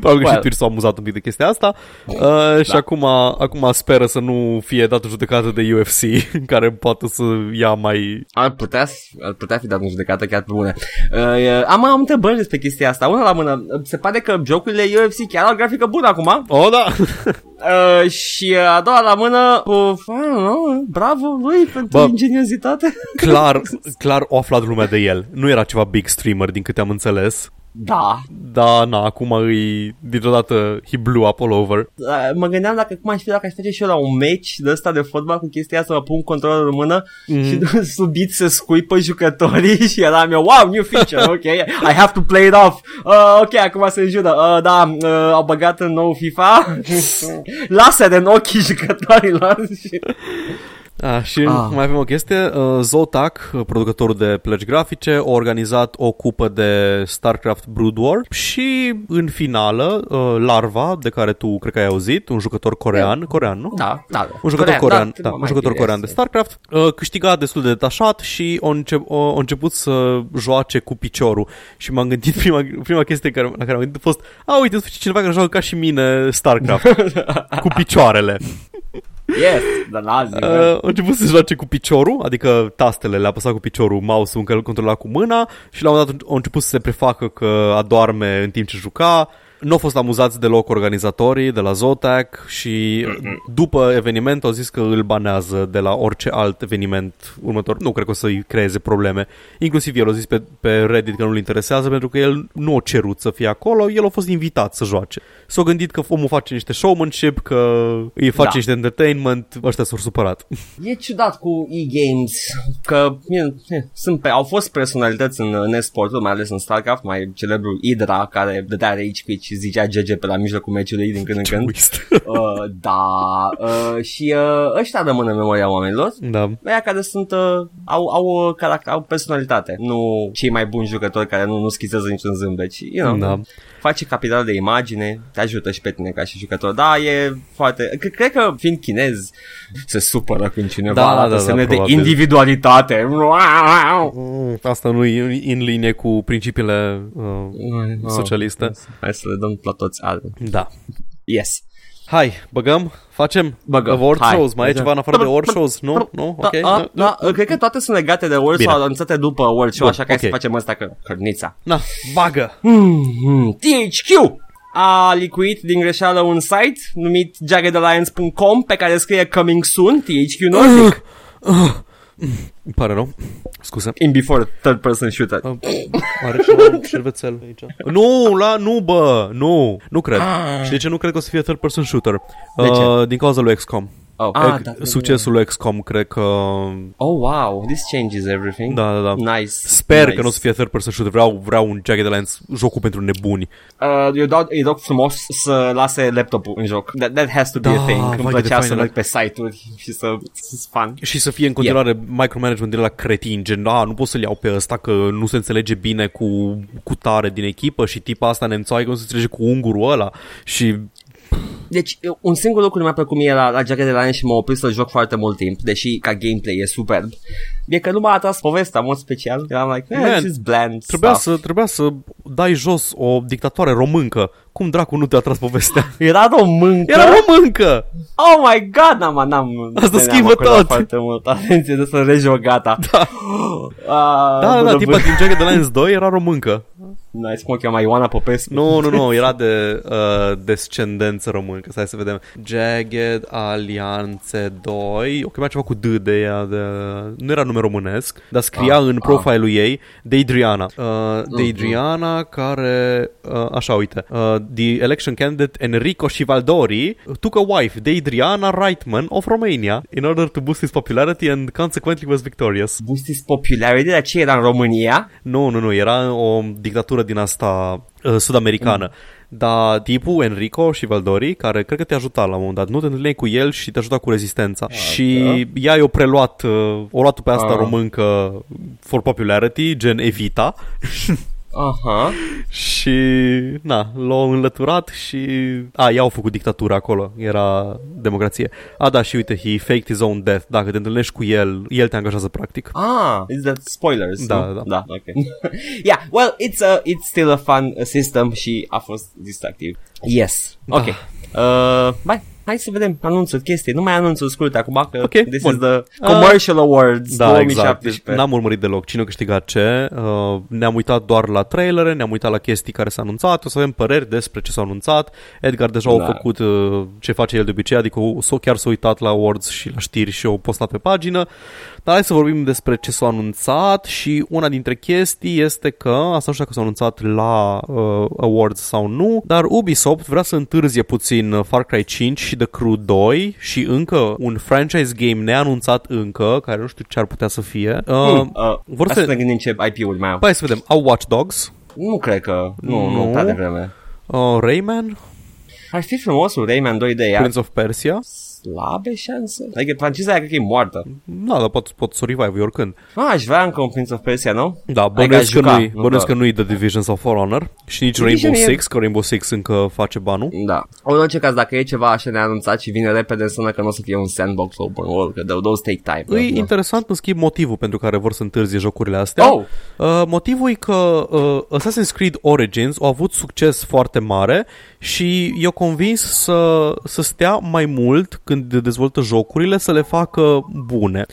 Probabil că Well. și Twitch s-a amuzat un pic de chestia asta uh, și acum, acum speră să nu fie dată judecată de UFC în care poate să ia mai... Ar putea, ar putea fi dat în judecată chiar pe bune. Uh, am, am întrebări despre chestia asta. Una la mână. Se pare că jocurile UFC chiar au grafică bună acum. Oh, da! Uh, și uh, a doua la mână, uh, I don't know, bravo lui pentru Bă. ingeniozitate. clar, clar o aflat lumea de el. Nu era ceva big streamer din câte am înțeles. Da. Da, na, acum îi, dintr-odată, he blew up all over. Uh, mă gândeam dacă cum aș fi dacă aș face și eu la un match de ăsta de fotbal cu chestia asta, mă pun controlul în mână Mhm. mm. și subit se scuipă jucătorii și eram eu, wow, new feature, ok, I have to play it off. Uh, ok, acum se înjură. Uh, da, uh, au băgat în nou FIFA lasere în ochii jucătorilor și... A, și Ah. mai avem o chestie. Uh, Zotac, uh, producătorul de plăci grafice, a organizat o cupă de StarCraft Brood War și în finală uh, Larva, de care tu cred că ai auzit, un jucător corean, corean, nu? Da, da. Un jucător corean, da, mai un jucător bine, corean de yes. StarCraft, uh, câștiga destul de detașat și a, încep, a, a început să joace cu piciorul. Și m-am gândit, prima, prima chestie care, la care m-am gândit a fost, a, uite, în sfârșit cineva care joacă ca și mine StarCraft, cu picioarele. Yes, dar nazi. Uh, a început să joace cu piciorul, adică tastele le-a apăsat cu piciorul, mouse-ul încă îl controla cu mâna și la un moment dat a început să se prefacă că adorme în timp ce juca. Nu au fost amuzați deloc organizatorii de la Zotac și după eveniment au zis că îl banează de la orice alt eveniment următor. Nu cred că o să-i creeze probleme. Inclusiv el a zis pe, pe Reddit că nu-l interesează pentru că el nu a cerut să fie acolo, el a fost invitat să joace. S-a gândit că omul face niște showmanship, că îi face Da. niște entertainment, ăștia s-au supărat. E ciudat cu e-games că bine, sunt pe, au fost personalități în, în e-sport, mai ales în StarCraft, mai celebrul Idra care dădea rage quit și zicea GG pe la mijlocul meciului din când în când. Twist. uh, da, uh, și uh, ăștia rămân în memoria oamenilor. da. Aia care sunt, uh, au, au, uh, caract- au personalitate, nu cei mai buni jucători care nu, nu schizează niciun zâmbet. Și, you know, Da. Face capital de imagine, te ajută și pe tine ca și jucător. Da, e foarte... Cred, cred că fiind chinez se supără când cineva Da, arată da, da, semne de probabil. individualitate. Mm, Asta nu e în linie cu principiile uh, Oh, socialiste. Hai să le dăm la toți albe. Da. Yes. Hai, băgăm? Facem? Băgăm. Award Hai. shows? Mai e ceva în afară de award shows? Nu? Nu? Ok. Da, a, da, cred că toate sunt legate de World Bine. sau anunțate după World Show, Bun, așa că hai ok. să facem asta că cărnița. Na, bagă! Hmm, THQ a licuit din greșeală un site numit jaggedalliance.com pe care scrie Coming Soon, THQ Nordic, Îmi pare rău. Scuze. in before third person shooter. Uh, Are ceva un șervețel aici. Nu, la, nu, bă, nu, nu cred. Și de ce nu cred că o să fie third person shooter? De ce? Uh, din cauza lui XCOM. Oh, Ah, ah da, Succesul XCOM, cred că... Oh, wow, this changes everything. Da, da, da. Nice. Sper nice. că nu o să fie third person shooter. Vreau, vreau un Jagged Alliance, jocul pentru nebuni. Uh, eu dau, îi rog frumos să lase laptopul în joc. That, that has to be Da, a thing. vai Îmi cât de plăcea fain să era. merg pe site-uri și să... să fan. Și să fie în continuare yeah. micromanagement din la cretin, gen, da, nu pot să-l iau pe ăsta că nu se înțelege bine cu, cu tare din echipă și tipa asta nemțoaică nu se înțelege cu ungurul ăla și Deci, eu- un singur lucru nu mi-a plăcut mie la, la Jagged Alliance și m-a oprit să joc foarte mult timp, deși ca gameplay e superb, e că nu m-a atras povestea în mod special. Eram like, eh, Man, this is bland trebuia stuff. să, trebuia să dai jos o dictatoare româncă. Cum dracu nu te-a tras povestea? Era româncă. Era româncă! Oh my god, n-am, n-am Asta n-am schimbă acordat tot. foarte mult atenție de să rejoc gata. Da. Ah, Da, da, bă, da, bă, tipa din Jagged Alliance 2 era româncă. Nice, cum o cheamă Ioana Popescu. Nu, nu, nu, era de uh, descendență româncă. Stai să vedem. Jagged Alliance 2. O chema ceva cu D de ea. De... Nu era nume românesc, dar scria Ah, în ah. profilul ei Deidriana. Uh, Deidriana care... Uh, așa, uite. Uh, the election candidate Enrico Shivaldori took a wife, Deidriana Reitman of Romania, in order to boost his popularity and consequently was victorious. Boost his popularity, dar ce era în România? Nu, nu, nu, era o dictatură din asta uh, sud-americană. Dar tipul Enrico și Valdori, care cred că te ajuta la un moment dat, nu te întâlneai cu el și te ajuta cu rezistența. și ea i-a preluat, uh, o luat pe asta Ah. româncă for popularity, gen Evita, Aha. și na, l-au înlăturat și... A, ea au făcut dictatură acolo, era democrație. A, da, și uite, he faked his own death. Dacă te întâlnești cu el, el te angajează practic. Ah, is that spoilers? Da, nu? da. da okay. yeah, well, it's a, it's still a fun uh, system și a fost distractiv. Yes. Da. Ok. Uh, bye. Hai să vedem anunțuri, chestii. Nu mai anunțuri scurte acum că Ok, this bun. is the Commercial Awards Da, exact. 2017. Deci n-am urmărit deloc cine a câștigat ce. Uh, ne-am uitat doar la trailere, ne-am uitat la chestii care s-au anunțat, o să avem păreri despre ce s-a anunțat. Edgar deja Da. a făcut uh, ce face el de obicei, adică o- s-o chiar s-a uitat la awards și la știri și o postat pe pagină. Dar hai să vorbim despre ce s-a anunțat și una dintre chestii este că, asta nu știu dacă s-a anunțat la uh, awards sau nu, dar Ubisoft vrea să întârzie puțin uh, Far Cry 5 și The Crew 2 și încă un franchise game neanunțat încă, care nu știu ce ar putea să fie. Uh, Hmm, uh, vor hai să- să ne gândim ce IP-uri mai au. Hai să vedem. Au Watch Dogs, Nu cred că, nu, nu, Nu. prea devreme. uh, Rayman, Ar fi frumos un Rayman 2D, iar Prince of Persia. Slabe șanse. Adică franciza aia cred că e moartă. Da, dar pot, pot să o revive oricând. Ah, aș vrea încă un Prince of Persia, nu? Da, Adică bănuiesc aș că, juca, nu-i, nu bănuiesc că- că nu-i The Division sau For Honor și nici Division Rainbow e- Six, că Rainbow Six încă face banul. Da. În orice caz, dacă e ceva așa neanunțat și vine repede, înseamnă că nu o să fie un sandbox open world, că those- those take time. E Da. interesant, în schimb, motivul pentru care vor să întârzie jocurile astea. Oh! Uh, motivul e că uh, Assassin's Creed Origins a avut succes foarte mare și i-a convins să, să stea mai mult când dezvoltă jocurile, să le facă bune.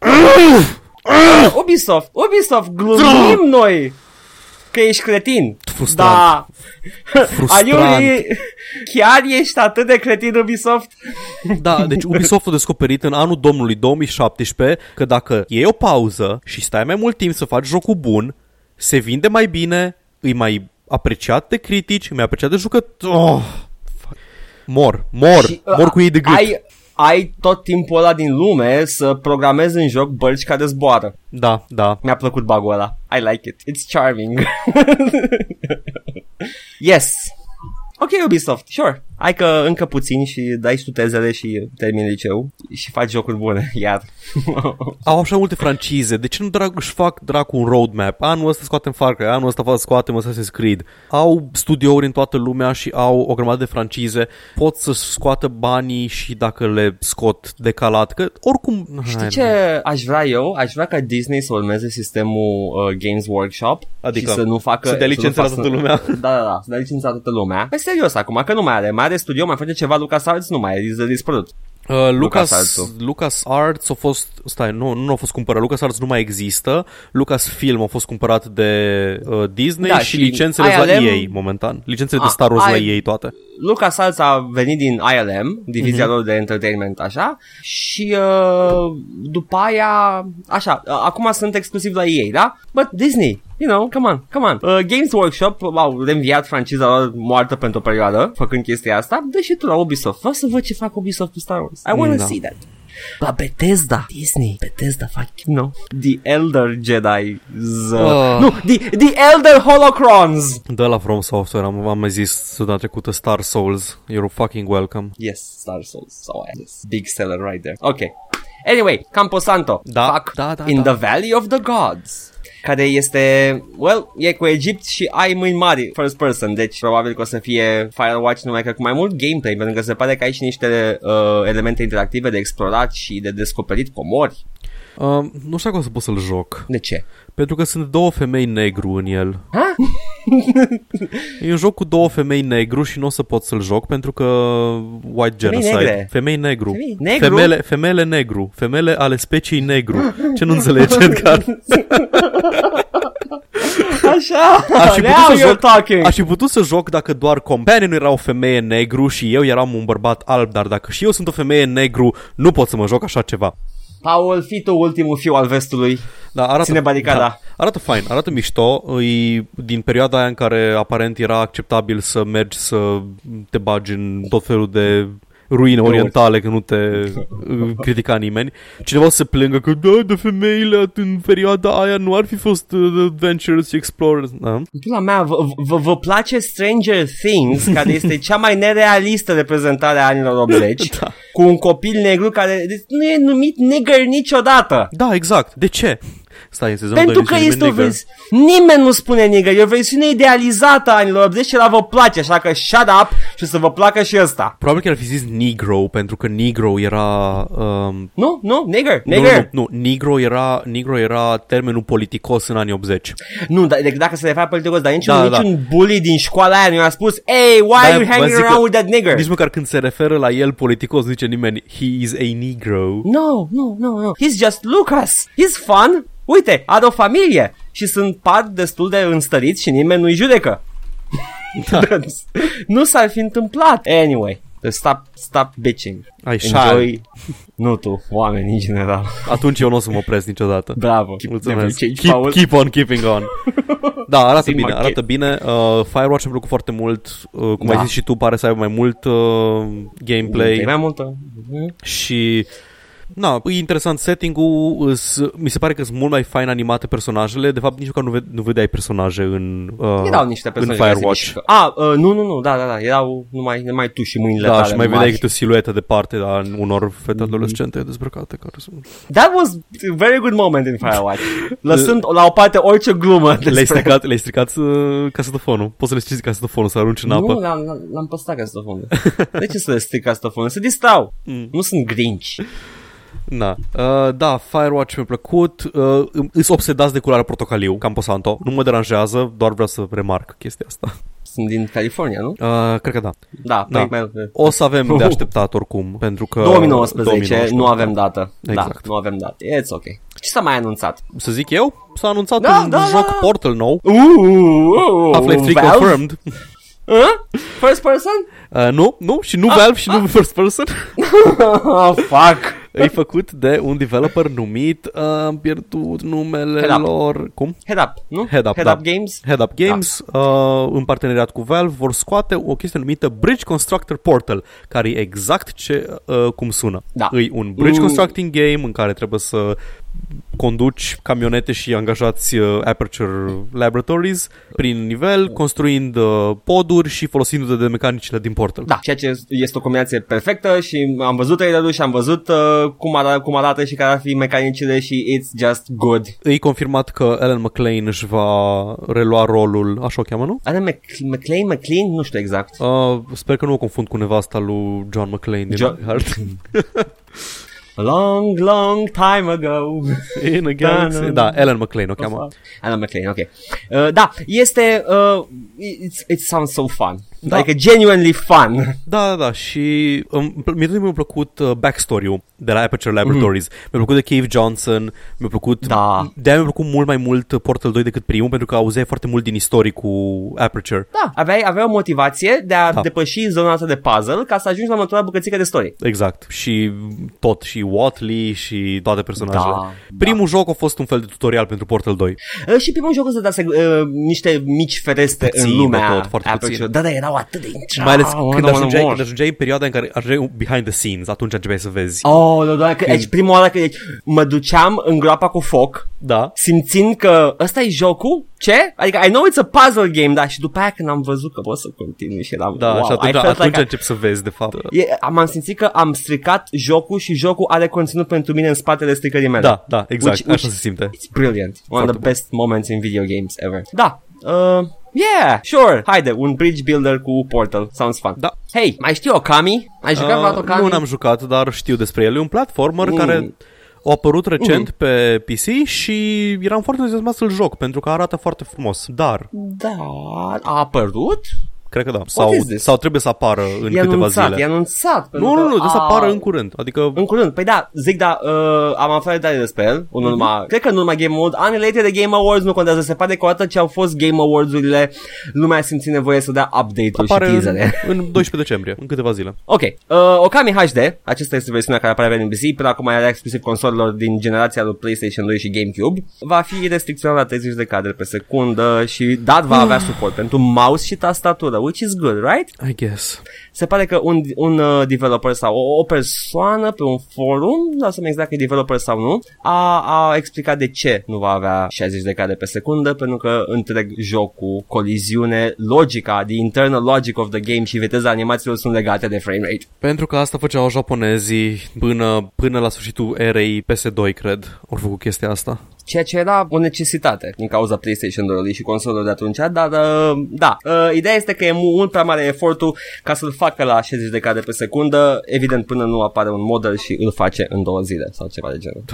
Uh, Ubisoft, Ubisoft, glumim noi că ești cretin. Frustrant. Da. Frustrant. Aliuri, chiar ești atât de cretin Ubisoft? Da, deci Ubisoft a descoperit în anul domnului 2017 că dacă iei o pauză și stai mai mult timp să faci jocul bun, se vinde mai bine, îi mai apreciat de critici, îi mai apreciat de jucători. Oh, fuck. mor, mor, Și, uh, mor cu ei de gât. Ai, ai tot timpul ăla din lume să programezi în joc bărci care zboară. Da, da. Mi-a plăcut bugul ăla. I like it. It's charming. yes. Ok, Ubisoft, sure. Hai că încă puțin și dai și tu tezele și termini liceu și faci jocuri bune, iar. Au așa multe francize, de ce nu drag, își fac dracu un roadmap? Anul ăsta scoatem Far Cry, anul ăsta scoatem Assassin's Creed. Au studiouri în toată lumea și au o grămadă de francize. Pot să scoată banii și dacă le scot decalat, că oricum... Știi Hai, ce aș vrea eu? Aș vrea ca Disney să urmeze sistemul uh, Games Workshop Adică și să nu facă... să dea nu licențe la facă- toată lumea. Da, da, da, să dea licența la toată lumea. Păi serios acum, că nu mai are. Mai are studio, mai face ceva LucasArts, nu mai e, e dispărut. Uh, Lucas, LucasArts-ul. Lucas Arts a fost, stai, nu, nu a fost cumpărat, Lucas Arts nu mai există, Lucas Film a fost cumpărat de uh, Disney Da, și, și licențele la ILM EA momentan. Licențele de Ah, Star Wars la I- EA toate. LucasArts a venit din ILM, divizia Mhm. lor de entertainment, așa, și uh, după aia, așa, uh, acum sunt exclusiv la EA, da? But Disney, you know, come on, come on. Uh, Games Workshop au reînviat franciza lor moartă pentru o perioadă, făcând chestia asta, dă și tu la Ubisoft, fă să văd ce fac Ubisoft cu Star Wars. I want to Da. see that. But Bethesda, Disney, Bethesda fac No. The Elder Jedi. Z-. Oh. Nu, the, the Elder Holocrons. De la From Software am, am mai zis săptămâna trecută Star Souls. You're fucking welcome. Yes, Star Souls. So yes. Big seller right there. Okay. Anyway, Camposanto. Da, Fac da, da, In da. the Valley of the Gods. Care este, well, e cu Egipt și ai mâini mari first person, deci probabil că o să fie Firewatch numai că cu mai mult gameplay, pentru că se pare că ai și niște uh, elemente interactive de explorat și de descoperit comori. Uh, nu știu dacă o să pot să-l joc. De ce? Pentru că sunt două femei negru în el. Ha? E un joc cu două femei negru și nu o să pot să-l joc pentru că white Femei genocide. negre. Femei negru. Femei negru? Femele, femele negru. Femele ale speciei negru. Ce nu înțelegi, Edgar? Așa, Aș fi, now putut să you're joc, talking. aș fi putut să joc dacă doar companionul era o femeie negru și eu eram un bărbat alb, dar dacă și eu sunt o femeie negru, nu pot să mă joc așa ceva. Paul, fii tu ultimul fiu al vestului. Da, arată, Ține baricada. Da, arată fain, arată mișto. E din perioada aia în care aparent era acceptabil să mergi să te bagi în tot felul de ruine orientale, că nu te uh, critica nimeni. Cineva o să se plângă că da, de femeile în perioada aia nu ar fi fost uh, adventures și explorers. Da? Pula mea, vă, vă, vă place Stranger Things, care este cea mai nerealistă reprezentare a anilor 80, Da. cu un copil negru care deci, nu e numit nigger niciodată. da, exact. De ce? Stai, în sezonul Pentru doi că nici este o nimeni nigger. versiune... Nimeni nu spune nigger, e o versiune idealizată a anilor 80 și la vă place, așa că shut up și o să vă placă și ăsta. Probabil că ar fi zis negro, pentru că negro era... Um, Nu? Nu? Nigger? nu, Nigger? nu, nu, negro era, negro era termenul politicos în anii 80. Nu, dar de- dacă se referă politicos, dar niciun, Da, da. niciun bully din școala aia nu i-a spus Hey, why Da, are you vă hanging zic că around with that nigger? Nici măcar când se referă la el politicos, nu zice nimeni, he is a negro. No, no, no, no. He's just Lucas. He's fun. Uite, are o familie și sunt par destul de înstăriți și nimeni nu-i judecă. Da. nu s-ar fi întâmplat. Anyway, stop, stop bitching. Ai Enjoy. nu tu, oameni în general. Atunci eu nu o să mă opresc niciodată. Bravo. Never Mulțumesc. change, Keep, Paul. keep on keeping on. Da, arată Sigma bine, Kid. arată bine. Uh, Firewatch mi-a plăcut foarte mult. Uh, cum Da. ai zis și tu, pare să aibă mai mult uh, gameplay. Mai multă. Mhm. Și Na, e interesant setting-ul, îs, mi se pare că sunt mult mai fain animate personajele, de fapt nici măcar nu, ve- nu vedeai personaje în, uh, Erau niște în persoane care se Firewatch. mișcă. Ah, uh, nu, nu, nu, da, da, da, erau numai, numai tu și mâinile Da, tale și mai vedeai mari. câte o siluetă de parte a unor Mhm. fete adolescente dezbrăcate care sunt... That was a very good moment in Firewatch. Lăsând la o parte orice glumă Le-ai despre... stricat, le-ai stricat uh, casetofonul. Poți să le strici casetofonul, să arunci în apă. Nu, l-am, l-am- l-am păstrat castofonul. De ce să le stric castofonul? Se distrau. Mm. Nu sunt grinci. Na. Uh, da, Firewatch mi-a plăcut. Uh, îs obsedați de culoarea portocaliu, Camposanto. Nu mă deranjează, doar vreau să remarc chestia asta. Sunt din California, nu? Uh, cred că da. Da, Da. da. Mai, O să avem de așteptat oricum, pentru că... 2019, 2019, nu avem dată. Exact. Da, nu avem dată. It's ok. Ce s-a mai anunțat? Să zic eu? S-a anunțat Da, un da, joc da. Portal nou. Uh, uh, Half-Life 3 Valve? confirmed. Uh? First person? Uh, nu, nu, și Ah, nu Valve și nu first person. oh, fuck. E făcut de un developer numit, uh, am pierdut numele Head Up. lor. Cum? Head up, nu? Head Up, Head da. up Games? Head Up Games, uh, în parteneriat cu Valve, vor scoate o chestie numită Bridge Constructor Portal, care e exact ce, uh, cum sună. Da. E un bridge Mm. constructing game în care trebuie să conduci camionete și angajați uh, Aperture Laboratories prin nivel, construind uh, poduri și folosindu-te de mecanicile din Portal. Da, ceea ce este o combinație perfectă și am văzut trailerul și am văzut uh, cum, arată, cum arată și care ar fi mecanicile și it's just good. E confirmat că Ellen McLean își va relua rolul, așa o cheamă, nu? Are Mc- McLean, McLean? Nu știu exact. Uh, sper că nu o confund cu nevasta lui John McClane din Jo- Die Hard. A long, long time ago. In a galaxy. Da, da, Da, da. Ellen McLean o cheamă. Alan McLean, ok. Uh, da, este... Uh, it's, it sounds so fun. Da. Adică genuinely fun. Da, da, da, și um, mie tot mi-a plăcut uh, backstory-ul de la Aperture Laboratories. Mm-hmm. Mi-a plăcut de Cave Johnson, mi-a plăcut... Da. De-aia mi-a plăcut mult mai mult Portal 2 decât primul, pentru că auzeai foarte mult din istorie cu Aperture. Da, aveai, aveai o motivație de a Da. depăși zona asta de puzzle ca să ajungi la următoarea bucățică de story. Exact. Și tot, și Watley și toate personajele. Da, Primul joc a fost un fel de tutorial pentru Portal 2. Uh, și primul joc o să dase uh, niște mici fereste Puțin în de lumea tot, foarte Aperture. puțin. Da, da, erau atât de Mai ales când Mă, mă, ajungeai, mă. când ajungeai în perioada în care ajungeai behind the scenes, atunci începeai să vezi. Oh, da, da, că, deci prima oară că deci, mă duceam în groapa cu foc, Da. simțind că ăsta e jocul, ce? Adică I know it's a puzzle game, da, și după aia când am văzut că pot să continui și eram, Da, wow, și atunci, I felt atunci like I- începi să vezi, de fapt. E, am simțit că am stricat jocul și jocul are conținut pentru mine în spatele stricării mele. Da, da, exact. Which- Așa which- se simte. It's brilliant. One Foarte of the best moments in video games ever. Da. Uh, yeah, sure. Haide, un bridge builder cu Portal. Sounds fun. Da. Hey, mai știi Okami? Ai jucat Uh, vreodată Okami? nu n-am jucat, dar știu despre el. E un platformer Mm. care a apărut recent pe PC și eram foarte entuziasmat să-l joc pentru că arată foarte frumos. Dar, Da, a apărut? Cred că da. Sau, is this? sau trebuie să apară în E câteva anunțat, zile. e anunțat. pentru Nu, că nu, nu, trebuie să a- apară în curând. Adică În curând, păi da, zic da, uh, am aflat detalii despre el, în Mhm. urma, cred că în urma Game Awards, unrelated de Game Awards, nu contează, se pare că odată ce au fost Game Awards-urile, lumea a simțit nevoie să dea update-uri și apare în, teasere. în 12 decembrie, în câteva zile. Ok, uh, Okami HD, acesta este versiunea care apare pe NBC, până acum era exclusiv consolelor din generația lui PlayStation 2 și GameCube. Va fi restricționat la 30 de cadre pe secundă și dat va avea suport pentru mouse și tastatură, which is good, right? I guess. Se pare că un, un uh, developer sau o, o persoană pe un forum, nu să exact dacă e developer sau nu, a, a explicat de ce nu va avea 60 de cadre pe secundă, pentru că întreg jocul, coliziune, logica, the internal logic of the game și viteza animațiilor sunt legate de frame rate. Pentru că asta făceau japonezii până, până la sfârșitul erei PS2, cred. Au făcut chestia asta. Ceea ce era o necesitate din cauza PlayStation 2 și consolelor de atunci, dar uh, da, uh, ideea este că e mu- mult prea mare efortul ca să-l facă la 60 de cadre pe secundă, evident până nu apare un model și îl face în două zile sau ceva de genul.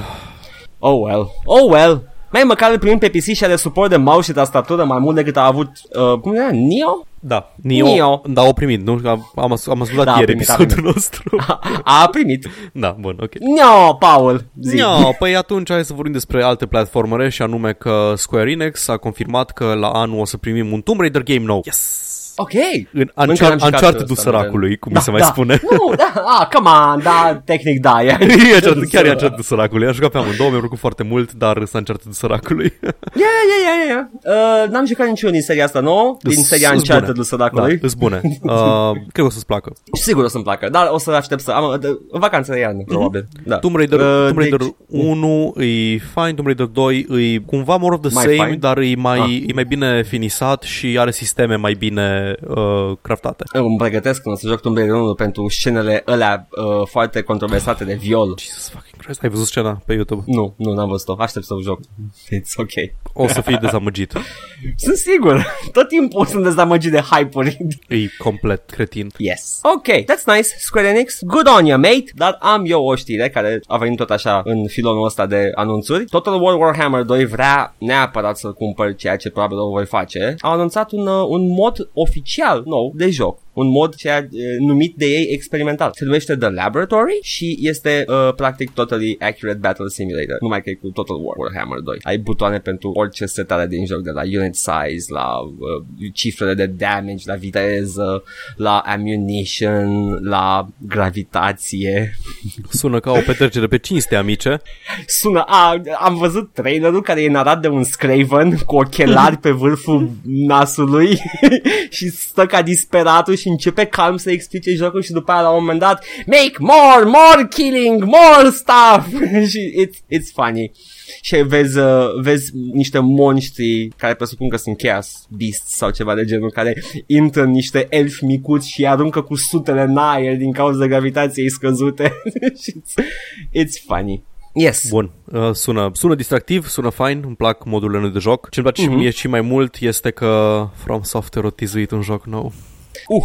Oh well, oh well. Mai măcar îl primim pe PC și are suport de mouse și tastatură mai mult decât a avut, uh, cum era, Neo? Da, Nio, Nio. da, au primit, nu? Am, am, as- am ascultat Da, a ieri primit, a episodul primit. nostru. A primit. da, bun, ok. Neo, Paul, zi. No, păi atunci hai să vorbim despre alte platformere și anume că Square Enix a confirmat că la anul o să primim un Tomb Raider game nou. Yes! Ok. În Încă Uncharted- n-am jucat Uncharted-ul ăsta, săracului, cum da, mi se mai da. spune. Nu, da, ah, come on, da, tehnic da, e. E Uncharted, chiar e Uncharted săracului. Am jucat pe amândouă, mi-a plăcut foarte mult, dar sunt Uncharted săracului. Ia, ia, ia, ia. Uh, n-am jucat niciunul din seria asta nouă, din seria Îs- îs Uncharted bune. lui săracului. Da, îs bune. Uh, cred că o să-ți placă. Și sigur o să-mi placă, dar o să aștept să am de, în vacanță de iarnă, probabil. Da. Mhm. Tomb Raider, Uh, Tomb Raider deci- 1 e fine, Tomb Raider 2 e cumva more of the Mai same, fine? dar e mai, Ah. e mai bine finisat și are sisteme mai bine uh, craftate. Îmi pregătesc când o să joc Tomb Raider 1 pentru scenele alea uh, foarte controversate de viol. Jesus fucking Christ, ai văzut scena pe YouTube? Nu, nu, n-am văzut-o. Aștept să o joc. It's ok. O să fii dezamăgit. Sunt sigur. Tot timpul sunt dezamăgit de hype-uri. E complet cretin. Yes. Ok, that's nice, Square Enix. Good on you, mate. Dar am eu o știre care a venit tot așa în filonul ăsta de anunțuri. Total War Warhammer 2 vrea neapărat să cumpăr ceea ce probabil o voi face. Au anunțat un, uh, un mod oficial nou de joc. Un mod ceea, uh, numit de ei experimental. Se numește The Laboratory și este uh, practic totally accurate battle simulator. Numai că e cu Total War Warhammer 2. Ai butoane pentru orice setare din joc, de la unit size, la uh, cifrele de damage, la viteză, la ammunition, la gravitație. Sună ca o petrecere pe cinste, amice. Sună, a, am văzut trailerul care e narat de un Scraven cu ochelari pe vârful nasului și stă ca disperatul și începe calm să explice jocul și după aia la un moment dat make more, more killing, more stuff și it's, it's funny. Și vezi, uh, vezi niște monștri care presupun că sunt chaos beasts sau ceva de genul, care intră în niște elfi micuți și îi aruncă cu sutele în aer din cauza gravitației scăzute. Și it's, it's funny. Yes. Bun, uh, sună, sună distractiv, sună fine, îmi plac modurile noi de joc. Ce-mi place Mhm. și mie și mai mult este că From Software a tizuit un joc nou. Uh.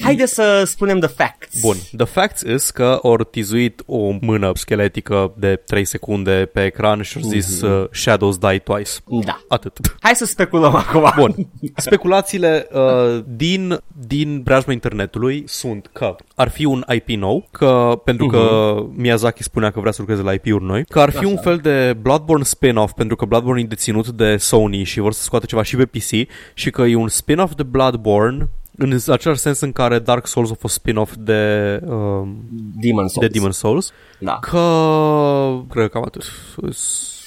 Haide să spunem the facts. Bun, the facts is că au tizuit o mână scheletică de 3 secunde pe ecran și au zis uh, Shadows Die Twice. Da. Atât. Hai să speculăm acum. Bun. Speculațiile uh, din, din preajma internetului sunt că ar fi un IP nou, că pentru că Miyazaki spunea că vrea să lucreze la IP-uri noi, că ar fi un fel de Bloodborne spin-off, pentru că Bloodborne e deținut de Sony și vor să scoată ceva și pe PC și că e un spin-off de Bloodborne în același sens în care Dark Souls a fost spin-off de, um, Demon Souls. de Demon Souls, Da. că cred că cam atât.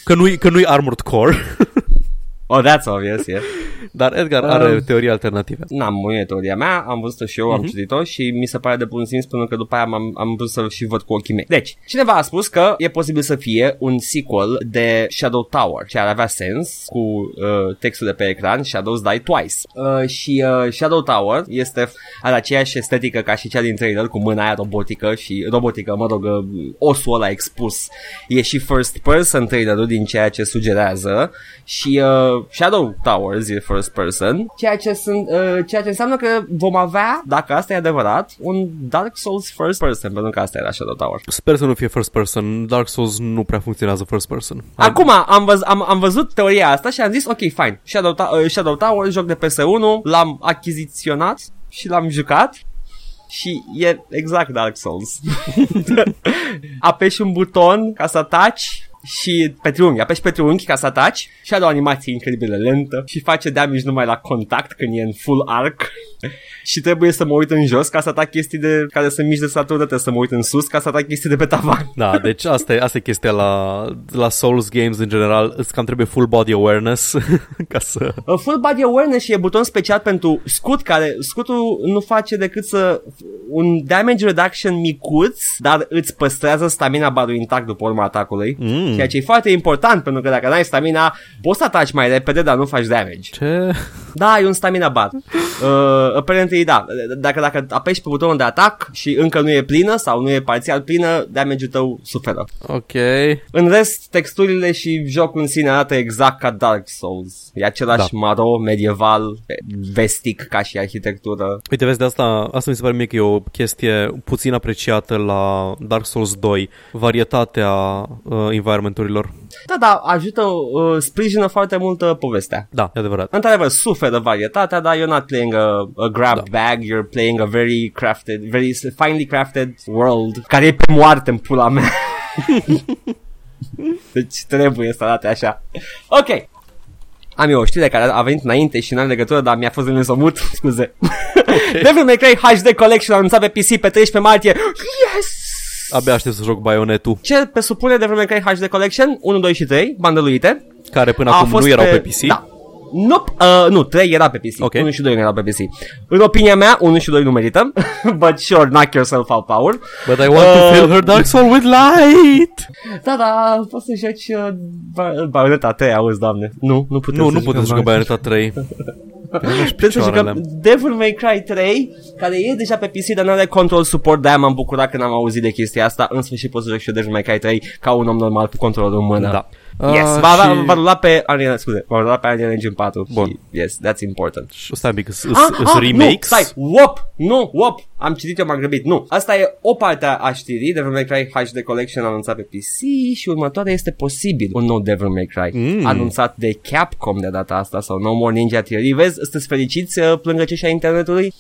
Că nu-i, că nu-i Armored Core, Oh, that's obvious, yeah. dar Edgar are Um, teorii alternative. N-am o teoria mea, am văzut-o și eu, uh-huh. am Mhm. citit-o și mi se pare de bun simț până că după aia am, am vrut să și văd cu ochii mei. Deci, cineva a spus că e posibil să fie un sequel de Shadow Tower, ce ar avea sens cu uh, textul de pe ecran Shadows Die Twice. Uh, și uh, Shadow Tower este are aceeași estetică ca și cea din trailer, cu mâna aia robotică și robotică, mă rog, uh, osul ăla expus. E și first person trailerul din ceea ce sugerează și uh, Shadow Towers e first person, ceea ce, sunt, uh, ceea ce înseamnă că vom avea, dacă asta e adevărat, un Dark Souls first person, pentru că asta era Shadow Tower. Sper să nu fie first person. Dark Souls nu prea funcționează first person. Acum am, văz, am, am văzut teoria asta și am zis, ok, fine, Shadow, Ta- uh, Shadow Tower, joc de PS1, l-am achiziționat și l-am jucat și e exact Dark Souls. Apeși un buton ca să ataci și pe triunghi, apeși pe triunghi ca să ataci și are o animație incredibil de lentă și face damage numai la contact când e în full arc și trebuie să mă uit în jos ca să atac chestii de care sunt mici de statură, trebuie să mă uit în sus ca să atac chestii de pe tavan. Da, deci asta e, asta e chestia la, la Souls Games în general. Îți cam trebuie full body awareness ca să... Uh, Full body awareness și e buton special pentru scut care scutul nu face decât să un damage reduction micuț, dar îți păstrează stamina barul intact după urma atacului. Mm. Ceea ce e foarte important pentru că dacă n-ai stamina, poți să ataci mai repede, dar nu faci damage. Ce? Da, e un stamina bar. Uh, apparently, da. Dacă, dacă apeși pe butonul de atac și încă nu e plină sau nu e parțial plină, damage-ul tău suferă. Ok. În rest, texturile și jocul în sine arată exact ca Dark Souls. E același Da. maro medieval, vestic ca și arhitectură. Uite, vezi, de asta, asta mi se pare mie că e o chestie puțin apreciată la Dark Souls 2, varietatea uh, environmenturilor. Da, da, ajută, uh, sprijină foarte mult uh, povestea. Da, e adevărat. Într-adevăr, suferă varietatea, dar you're not playing a, a grab Da. bag, you're playing a very crafted, very finely crafted world, care e pe moarte în pula mea. deci trebuie să arate așa. Ok. Am eu o știre care a venit înainte și n-are legătură, dar mi-a fost de nesomut, scuze. Devil May Cry HD Collection a anunțat pe PC pe 13 martie. Yes! Abia aștept să joc Bayonetul, Ce presupune Devil May Cry HD Collection 1, 2 și 3, băndăluite. care până acum nu erau pe, PC. Da. Nope. Uh, nu, 3 era pe PC. Ok. 1 și 2 nu erau pe PC. În opinia mea, 1 și 2 nu merită. But sure, knock yourself out power. But I want to Uh, fill her Dark Soul with light! Da, da, poți să joci uh, Ba- Bayonetta 3, auzi, doamne. Nu, nu putem Nu, să nu putem să jucăm Bayonetta 3. Putem să jucăm Devil May Cry 3, care e deja pe PC, dar nu are control support, de-aia m-am bucurat când am auzit de chestia asta. În sfârșit pot să joc și eu Devil May Cry 3 ca un om normal cu controlul în mână. Da. Yes, Ah, va, va, și- va rula pe Unreal, scuze, va rula pe Unreal Engine 4 Bun. și, yes, that's important. Stai un pic, îs Ah, remakes? Nu, stai, wop, nu, wop, am citit eu, m-am grăbit, nu. Asta e o parte a știrii, Devil May Cry HD Collection anunțat pe PC și următoarea este posibil un nou Devil May Cry Mm. anunțat de Capcom de data asta sau No More Ninja Theory. Vezi, sunteți fericiți, uh, plângăcești a internetului?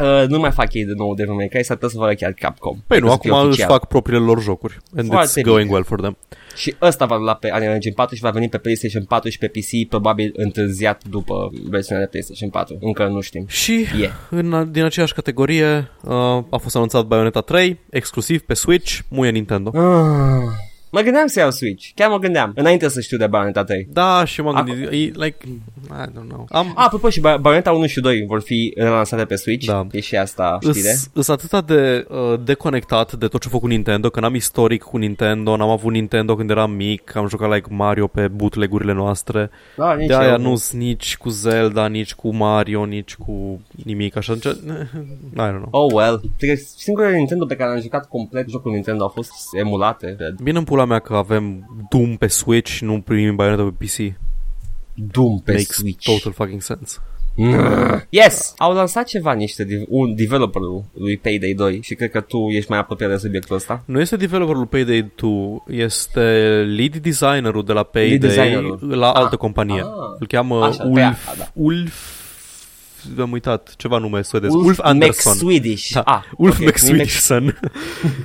Uh, nu mai fac ei de nou Devil May Cry, s-ar putea să facă chiar Capcom. Păi nu, Să fie acum își oficial. fac propriile lor jocuri. And Foarte it's going bine. well for them. Și ăsta va rula pe Unreal Engine 4 și va veni pe PlayStation 4 și pe PC, probabil întârziat după versiunea de PlayStation 4. Încă nu știm. Și E. în, din aceeași categorie uh, a fost anunțat Bayonetta 3, exclusiv pe Switch, muie Nintendo. Ah. Mă gândeam să iau Switch, chiar mă gândeam, înainte să știu de Bayonetta 3. Da, și m-am Acum- gândit, e, like, I don't know. Am, Ah, apropo, și Bay- Bayonetta 1 și 2 vor fi relansate pe Switch. Da. E și asta știre. Îs atât de uh, deconectat de tot ce a făcut Nintendo, că n-am istoric cu Nintendo, n-am avut Nintendo când eram mic, am jucat like Mario pe bootleg-urile noastre. Da, nici De aia eu. nu sunt nici cu Zelda, nici cu Mario, nici cu nimic așa. Ce... I don't know. Oh well. Cred că Singurele Nintendo pe care am jucat complet jocul Nintendo au fost emulate, cred. Bine în pula mea că avem Doom pe Switch și nu primim Bayonetta pe PC. Doom pe Makes Switch. total fucking sense. Yes! Au lansat ceva niște, div- un developerul lui Payday 2 și cred că tu ești mai apropiat de subiectul ăsta. Nu este developerul Payday 2, este lead designerul de la Payday designerul. la altă Ah, companie. ah. Îl cheamă Așa, pe Ulf, aia, da. Ulf am uitat ceva nume suedez. Ulf, Ulf Anderson. Swedish. Da, Ah, Ulf ok, McSwedison.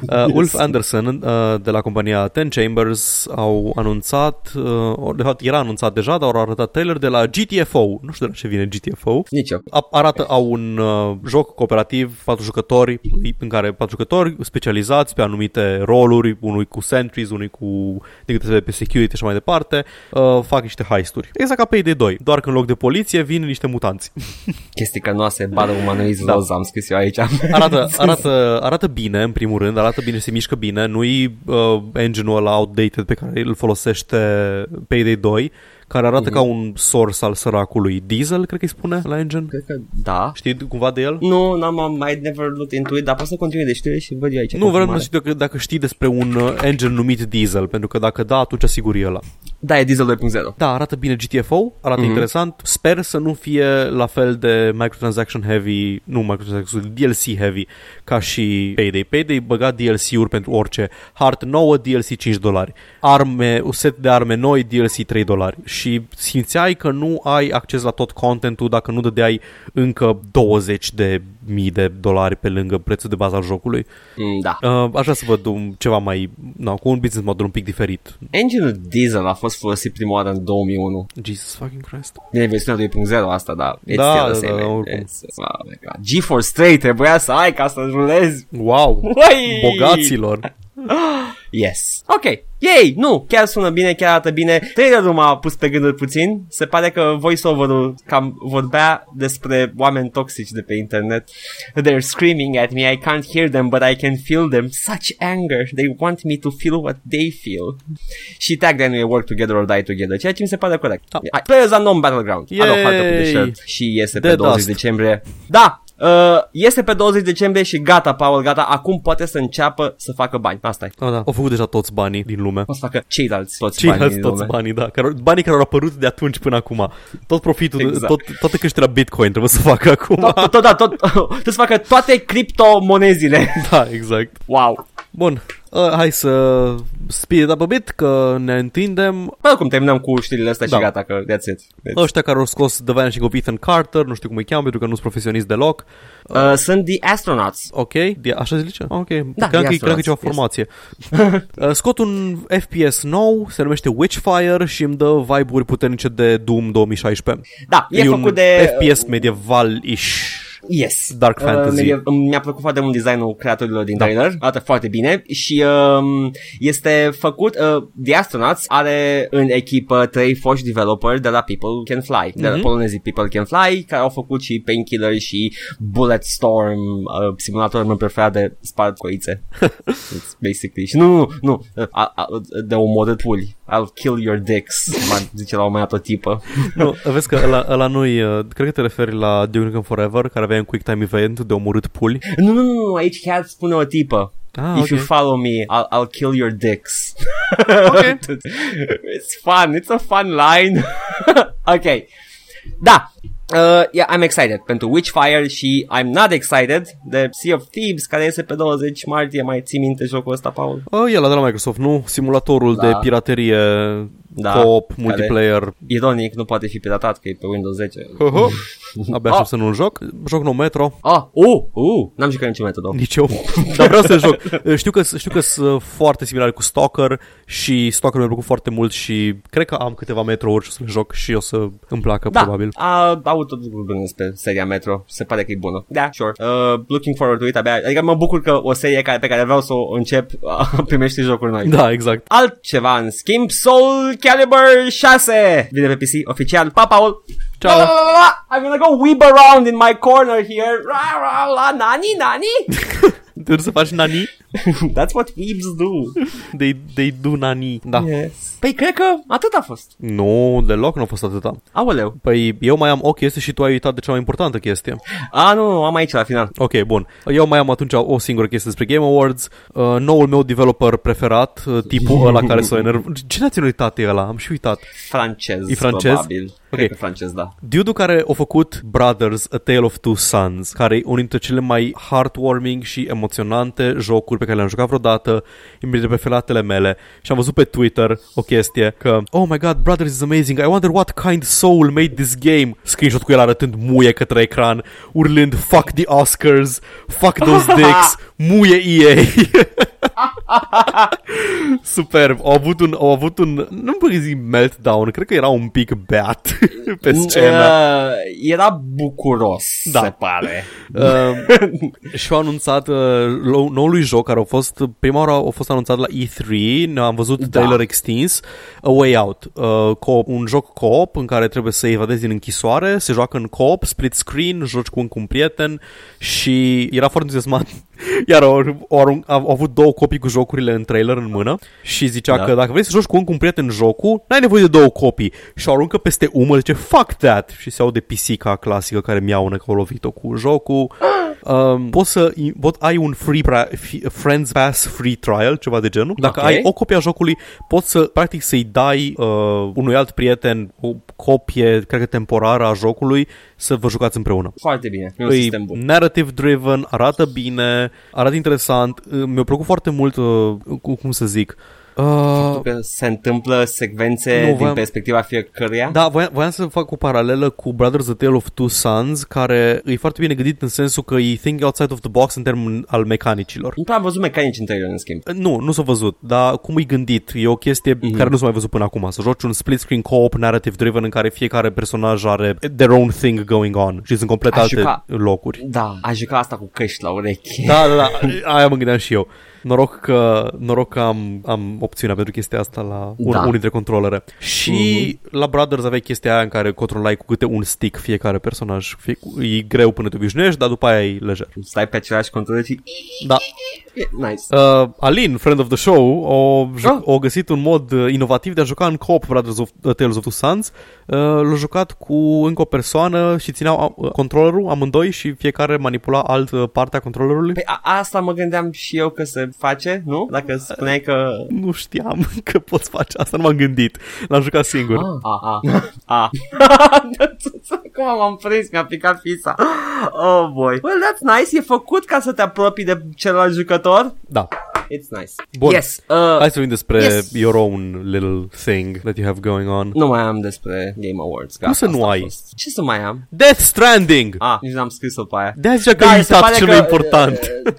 uh, Ulf Anderson uh, de la compania Ten Chambers au anunțat, uh, de fapt era anunțat deja, dar au arătat trailer de la GTFO. Nu știu de la ce vine GTFO. Nici eu. A- arată au un uh, joc cooperativ, patru jucători, în care patru jucători specializați pe anumite roluri, unul cu sentries, unul cu din câte se vede pe security și așa mai departe, uh, fac niște heisturi. Exact ca Payday 2, doar că în loc de poliție vin niște mutanți. Chestii cănoase, bară umanoizi Da. roz, am scris eu aici. Arată, arată, arată bine, în primul rând, arată bine, se mișcă bine, nu-i uh, engine-ul ăla outdated pe care îl folosește Payday 2, care arată Mhm. ca un source al săracului Diesel, cred că îi spune la engine. Cred că da. Știi cumva de el? Nu, n-am am, I never looked into it, dar pot să continui de știre și văd eu aici. Nu, vreau să confirmare. știu dacă, dacă știi despre un uh, engine numit Diesel, pentru că dacă da, atunci sigur e ăla. Da, e Diesel 2.0. Da, arată bine GTFO, arată Mhm. interesant. Sper să nu fie la fel de microtransaction heavy, nu microtransaction, DLC heavy, ca și Payday. Payday băga DLC-uri pentru orice. Hartă nouă, DLC 5 dolari. Arme, un set de arme noi, DLC 3 dolari. Și simțeai că nu ai acces la tot contentul dacă nu dădeai încă 20 de mii de dolari pe lângă prețul de bază al jocului. Mm, da. Uh, aș vrea să văd un, ceva mai, no, cu un business model un pic diferit. Engine-ul Diesel a fost folosit prima oară în 2001. Jesus fucking Christ. Bine, versiunea 2.0 asta, da. It's Da, still da, the same, da, man. oricum. It's- oh my God. GeForce 3 trebuia să ai ca să rulezi. Wow! Uai! Bogaților! Yes. Ok. Yay! Nu, chiar sună bine, chiar arată bine. Trailerul m-a pus pe gânduri puțin. Se pare că voiceover-ul cam vorbea despre oameni toxici de pe internet. They're screaming at me, I can't hear them, but I can feel them. Such anger. They want me to feel what they feel. Și tagline e work together or die together, ceea ce mi se pare corect. Da. Yeah. Players Unknown Battleground. Are o Yay! hartă pe shirt și iese pe The 20 Dust. decembrie. Da, Uh, iese pe 20 decembrie și gata, Paul, gata, acum poate să înceapă să facă bani. Asta e. Ah, da. Au făcut deja toți banii din lume. O să facă ceilalți toți Ceilalți banii din toți lume. banii, da. Care, banii care au apărut de atunci până acum. Tot profitul, Exact. tot, toată creșterea Bitcoin trebuie să facă acum. Tot, tot, da, tot, tot să facă toate criptomonezile. da, exact. Wow. Bun. Uh, hai să speed it up a bit, că ne întindem. Bă, cum terminăm cu știrile astea Da. și gata, că that's it. That's... Ăștia care au scos The Vanishing of Ethan Carter, nu știu cum îi cheamă, pentru că nu sunt profesioniști deloc. Uh, sunt The Astronauts. Ok, de, așa se zice? Ok, Da, credeam că, The credeam că e ceva Astronauts, formație. uh, scot un FPS nou, se numește Witchfire și îmi dă vibe-uri puternice de Doom 2016. Da, e, E, făcut un de... FPS medieval-ish. Yes. Dark fantasy. Uh, mi- mi-a plăcut foarte mult designul creatorilor din Da. trailer. Arată foarte bine și um, este făcut uh, The Astronauts are în echipă trei foști developeri de la People Can Fly, de la Mhm. polonezii People Can Fly, care au făcut și Painkiller și Bulletstorm, uh, simulatorul meu preferat de spart coițe. It's basically. Și nu, nu, nu, uh, a, a, de omorât puli. I'll kill your dicks, m zice la un moment dat o tipă. Nu, vezi că ăla, ăla nu-i, uh, cred că te referi la Duke Nukem Forever, care avea un quick time event de omorât puli. Nu, nu, nu, nu, aici chiar spune o tipă. Ah, If ok. you follow me, I'll, I'll kill your dicks. Ok. it's fun. It's a fun line. ok. Da. Uh, yeah, I'm excited pentru Witchfire și I'm not excited de Sea of Thieves care iese pe 20 martie. Mai ții minte jocul ăsta, Paul? Uh, e la de la Microsoft, nu? Simulatorul Da. de piraterie Da, co-op, care- multiplayer. Ironic, nu poate fi piratat că e pe Windows 10. Abia aștept să nu-l joc. Joc nou Metro. Ah, uh, uh, n-am jucat niciun metodă. Nici eu. Dar vreau să joc. Știu că, știu că sunt foarte similare cu Stalker și Stalker mi-a plăcut foarte mult și cred că am câteva metrouri și o să le joc și o să îmi placă Da, probabil. a avut tot lucruri bune pe seria Metro. Se pare că e bună. Da, sure. Uh, looking forward to it abia. Adică mă bucur că o serie care, pe care vreau să o încep uh, primește jocuri noi. Da, exact. Altceva în schimb, Soul Calibur 6 vine pe PC oficial. Pa, Paul! Ciao. La, la, la, la. I'm gonna go weeb around in my corner here. Ra, ra, la, nani, nani. Trebuie să faci nani? That's what weebs do. They, they do nani. Da. Yes. Păi cred că atât a fost. Nu, deloc nu a fost atâta. Aoleu. Păi eu mai am o chestie și tu ai uitat de cea mai importantă chestie. A, nu, nu, am aici la final. Ok, bun. Eu mai am atunci o singură chestie despre Game Awards. Uh, noul meu developer preferat, uh, tipul ăla care s-a enervat. Ce naționalitate e ăla? Am și uitat. Francez, E francez? probabil. Ok. Cred că francez, da. Dude care a făcut Brothers, A Tale of Two Sons, care e unul dintre cele mai heartwarming și emoționante jocuri pe care le-am jucat vreodată, imediat pe felatele mele și am văzut pe Twitter o chestie că Oh my god, Brothers is amazing, I wonder what kind soul made this game. Screenshot cu el arătând muie către ecran, urlând fuck the Oscars, fuck those dicks, muie EA. Superb. Au avut un, au avut un, nu pot zic meltdown, cred că era un pic beat pe scenă. Uh, era bucuros, Da. se pare. Uh, și au anunțat uh, lou- noului joc care a fost, prima oară a fost anunțat la E3, am văzut Da. trailer extins, A Way Out, uh, co- un joc co-op în care trebuie să evadezi din închisoare, se joacă în co-op, split screen, joci cu încă un prieten și era foarte entuziasmat. Iar au, au, arunc- au, au avut două copii cu jocurile în trailer în mână și zicea Da. că dacă vrei să joci cu încă un prieten jocul, n-ai nevoie de două copii. Și o aruncă peste umăr, zice fuck that și se aude pisica clasică care miaună că au lovit-o cu jocul. Um, poți să pot, ai un free pra- fi- Friends Pass free trial, ceva de genul. Dacă Ok. ai o copie a jocului, poți să practic să-i dai uh, unui alt prieten o copie, cred că temporară a jocului, să vă jucați împreună. Foarte bine, e un E sistem bun. narrative driven, arată bine, arată interesant. Uh, Mi-a plăcut foarte mult, uh, cu- cum să zic, Uh, Că se întâmplă secvențe Nu, din voiam- perspectiva fiecăruia. da, voiam, voiam să fac o paralelă cu Brothers The Tale of Two Sons, care e foarte bine gândit în sensul că e think outside of the box în termen al mecanicilor. Nu prea am văzut mecanici în trailer, în schimb. Nu, nu s-a văzut, dar cum e gândit? E o chestie mm-hmm. care nu s-a mai văzut până acum. Să joci un split screen co-op narrative driven în care fiecare personaj are their own thing going on și sunt complet Aș alte juca- locuri. Da, a jucat asta cu căști la urechi. Da, da, da, aia mă gândeam și eu. Noroc că, noroc că am, am opțiunea pentru chestia asta la un, Da. unul dintre controlere. Și mm-hmm. la Brothers aveai chestia aia în care controlai cu câte un stick fiecare personaj. Fie, e greu până te obișnuiești, dar după aia e lejer. Stai pe același control și... Da. E, Nice. Uh, Alin, friend of the show, o, Ah. oh. o găsit un mod uh, inovativ de a juca în co-op Brothers of uh, Tales of Two Sons. Uh, l-a jucat cu încă o persoană și țineau uh, controllerul amândoi și fiecare manipula altă parte a controllerului. Păi a, asta mă gândeam și eu că se face, nu? Dacă spuneai că... Nu știam că poți face asta, nu m-am gândit. L-am jucat singur. Ah, ah, ah. Cum m-am prins, mi-a picat fița. Oh boy. Well, that's nice. E făcut ca să te apropii de celălalt jucător. Da. It's nice. Bun. Yes. Uh, Hai să vorbim despre yes. your own little thing that you have going on. nu mai am despre Game Awards. Cum să Gata, nu asta a ai? fost. Ce să mai am? Death Stranding! Ah, nici n-am scris-o pe aia. De zicea că Da, e se uitat pare cel că, mai important. Uh,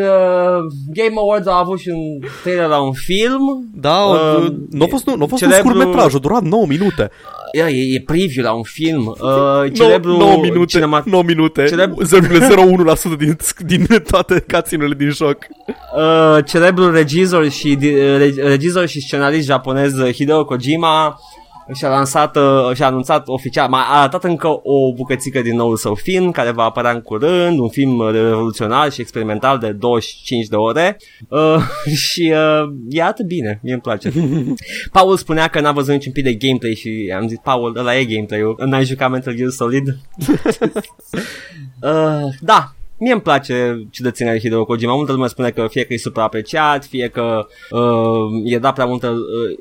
uh, Game Awards a avut și un trailer la un film. Da, uh, uh, nu a fost, nu, nu a fost celebru- un scurt metraj, a durat 9 minute. E, e, e preview la un film. Uh, celebru 9 minute, cinema- 9 minute, celeb- 0,01% din, din toate cutscene din joc. Uh, celebrul regizor și, di- re- regizor și scenarist japonez uh, Hideo Kojima și-a lansat uh, și-a anunțat oficial, m-a arătat încă o bucățică din noul său film care va apărea în curând, un film uh, revoluționar și experimental de 25 de ore uh, și uh, e atât bine, mie îmi place. Paul spunea că n-a văzut niciun pic de gameplay și am zis, Paul, ăla e gameplay-ul, n-ai jucat Metal Gear Solid? uh, da, Mie îmi place ciudățenia lui Hideo Kojima. Multă lume spune că fie că e supraapreciat, fie că uh, e dat prea multă... Uh,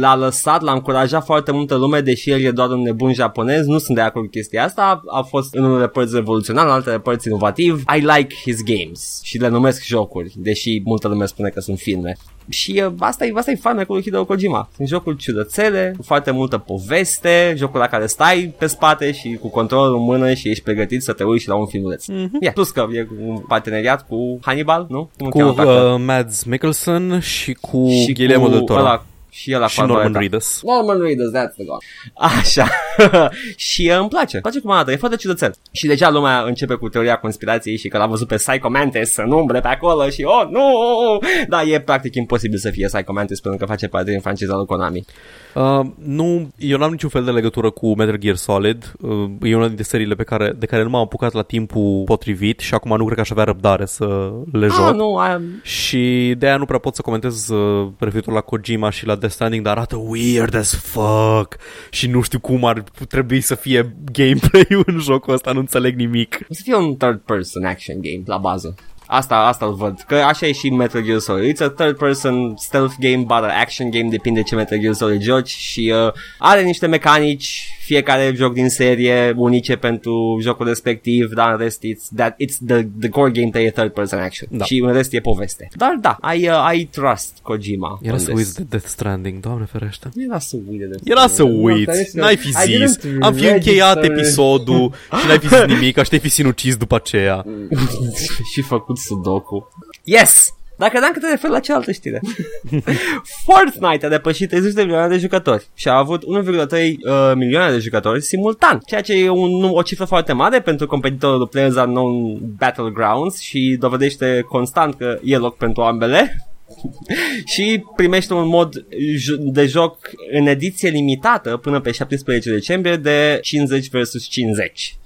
l-a lăsat, l-a încurajat foarte multă lume, deși el e doar un nebun japonez. Nu sunt de acord cu chestia asta. A fost în unele părți revoluționar, în altele părți inovativ. I like his games și le numesc jocuri, deși multă lume spune că sunt filme. Și uh, asta e, asta e farmecul lui Hideo Kojima. Sunt jocuri ciudățele, cu foarte multă poveste, jocul la care stai pe spate și cu controlul în mână și ești pregătit să te uiți la un filmuleț. Mm-hmm. Yeah. Plus că e un parteneriat cu Hannibal, nu? Cum îl Cu cheamă pe actor? uh, Mads Mikkelsen și cu și Guillermo cu del Toro. ăla, și el și Norman Reedus. Norman Reedus, that's the god. Așa. și uh, îmi place. Îmi place cum arată. E foarte ciudățel. Și deja lumea începe cu teoria conspirației și că l-a văzut pe Psycho Mantis în umbre pe acolo și oh, nu! Da, e practic imposibil să fie Psycho Mantis pentru că face parte din franciza lui Konami. Uh, nu, eu n-am niciun fel de legătură cu Metal Gear Solid. Uh, e una dintre seriile pe care, de care nu m-am apucat la timpul potrivit și acum nu cred că aș avea răbdare să le joc. Ah, nu, am... Și de aia nu prea pot să comentez uh, referitor la Kojima și la Death Stranding, dar arată weird as fuck și nu știu cum ar trebui să fie gameplay-ul în jocul ăsta, nu înțeleg nimic. O să fie un third person action game la bază. Asta, asta îl văd. Că așa e și Metal Gear Solid. It's a third person stealth game, but a action game, depinde ce Metal Gear Solid joci și uh, are niște mecanici fiecare joc din serie unice pentru jocul respectiv, dar în rest it's, that, it's the, the core gameplay e third person action Da. și în rest e poveste. Dar da, I, uh, I trust Kojima. Era on să this. uiți de Death Stranding, doamne ferește. Era să uite de Era să uiți, n-ai fi I zis. didn't Am fi încheiat register. episodul și n-ai fi zis nimic, aș te fi sinucis după aceea. și făcut sudoku. Yes! Dar credeam că te referi la cealaltă știre. Fortnite a depășit 30 de milioane de jucători și a avut 1,3 uh, milioane de jucători simultan, ceea ce e un, o cifră foarte mare pentru competitorul Players Unknown Battlegrounds și dovedește constant că e loc pentru ambele. și primește un mod jo- de joc în ediție limitată până pe 17 decembrie de 50 vs 50.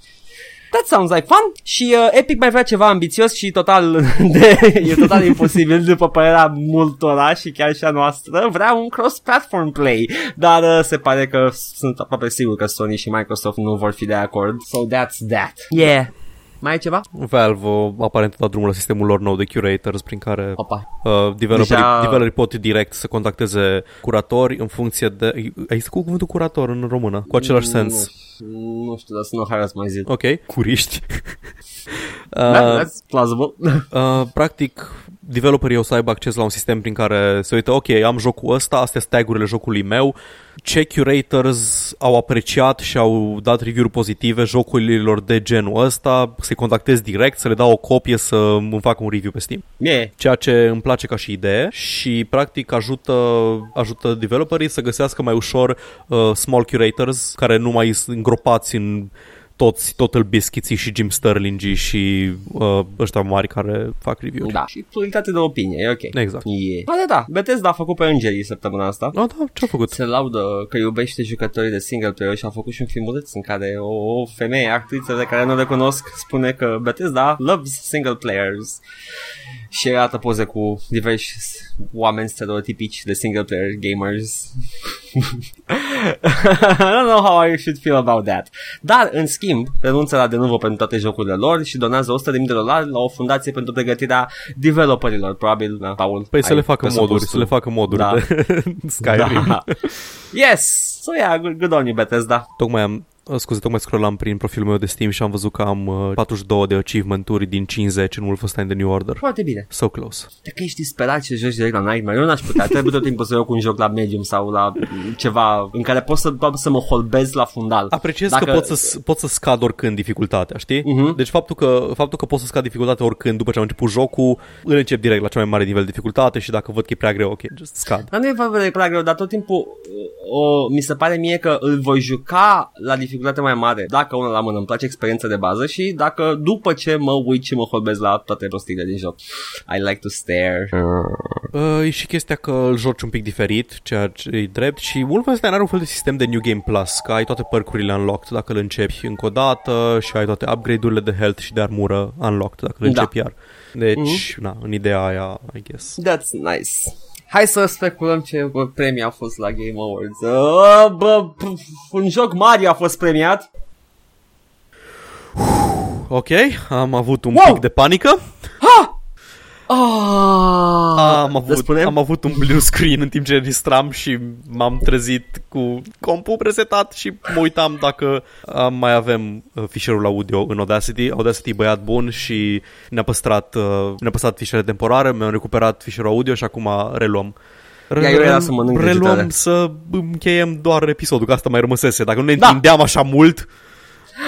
That sounds like fun Și uh, Epic mai vrea ceva ambițios și total de, e total imposibil după părerea multora și chiar și a noastră. Vrea un cross-platform play, dar uh, se pare că sunt aproape sigur că Sony și Microsoft nu vor fi de acord. So that's that. Yeah. Mai e ceva? Valve uh, aparent a dat drumul la sistemul lor nou de curators prin care Opa. uh, developerii, Deja- developerii pot direct să contacteze curatori în funcție de... Ai zis cu cuvântul curator în română, cu același sens. Nu, nu știu, dar să nu hai să mai zic. Ok, curiști. Da, uh, that's plausible. uh, practic, developerii o să aibă acces la un sistem prin care se uită, ok, am jocul ăsta, astea sunt tagurile jocului meu, ce curators au apreciat și au dat review-uri pozitive jocurilor de genul ăsta, să-i contactez direct, să le dau o copie să îmi facă un review pe Steam. yeah. Ceea ce îmi place ca și idee și practic ajută, ajută developerii să găsească mai ușor uh, small curators care nu mai sunt îngropați în toți Total Biscuits și Jim Sterling și uh, ăștia mari care fac review-uri. Da. Și pluralitate de opinie, e ok. Exact. Yeah. Da, da, da. Bethesda a făcut pe îngerii săptămâna asta. Da, da, ce-a făcut? se laudă că iubește jucătorii de single player și a făcut și un filmuleț în care o, o femeie, actriță de care nu recunosc, spune că Bethesda loves single players și arată poze cu diversi oameni stereotipici de single player gamers. I don't know how I should feel about that. Dar, în schimb, renunță la de nuvo pentru toate jocurile lor și donează 100.000 de dolari la o fundație pentru pregătirea developerilor, probabil, da, Paul. Păi să ai le facă presupus moduri, tu. să le facă moduri Da. de Skyrim. Da. Yes! So yeah, good, good on you, Bethesda. Tocmai am, uh, scuze, tocmai scrollam prin profilul meu de Steam și am văzut că am uh, 42 de achievement-uri din 50 în Wolfenstein The New Order. Foarte bine. So close. Dacă ești disperat și joci direct la Nightmare, eu n-aș putea. Trebuie tot timpul să iau cu un joc la medium sau la ceva în care pot să, să mă holbez la fundal. Apreciez Dacă- că pot să, pot să scad oricând dificultatea, știi? Mhm. Deci faptul că, faptul că pot să scad dificultatea oricând după ce am început jocul, îl încep direct la cea mai mare nivel de dificultate și dacă văd că e prea greu, ok, just scad. Dar nu e vorba de prea greu, dar tot timpul o, mi se pare mie că îl voi juca la dificultate mai mare dacă una la mână îmi place experiența de bază și dacă după ce mă uit și mă holbez la toate prostile din joc. I like to stare. Uh, e și chestia că îl joci un pic diferit, ceea ce e drept și Wolfenstein are un fel de sistem de New Game Plus, că ai toate percurile unlocked dacă îl începi încă o dată și ai toate upgrade-urile de health și de armură unlocked dacă îl Da. începi iar. Deci, na, în ideea aia, I guess. That's nice. Hai să speculăm ce bă, premii au fost la Game Awards. Uh, bă, p- un joc Mario a fost premiat. Ok, am avut un Wow! pic de panică. Oh, Am avut, spunem? am avut un blue screen în timp ce registram și m-am trezit cu compul presetat și mă uitam dacă uh, mai avem uh, fișierul audio în Audacity. Audacity e băiat bun și ne-a păstrat, uh, ne-a păstrat fișiere temporare, mi-am recuperat fișierul audio și acum reluăm. Ia, eu era să mănânc reluăm vegetale. să încheiem doar episodul, că asta mai rămăsese. Dacă nu ne Da. întindeam așa mult,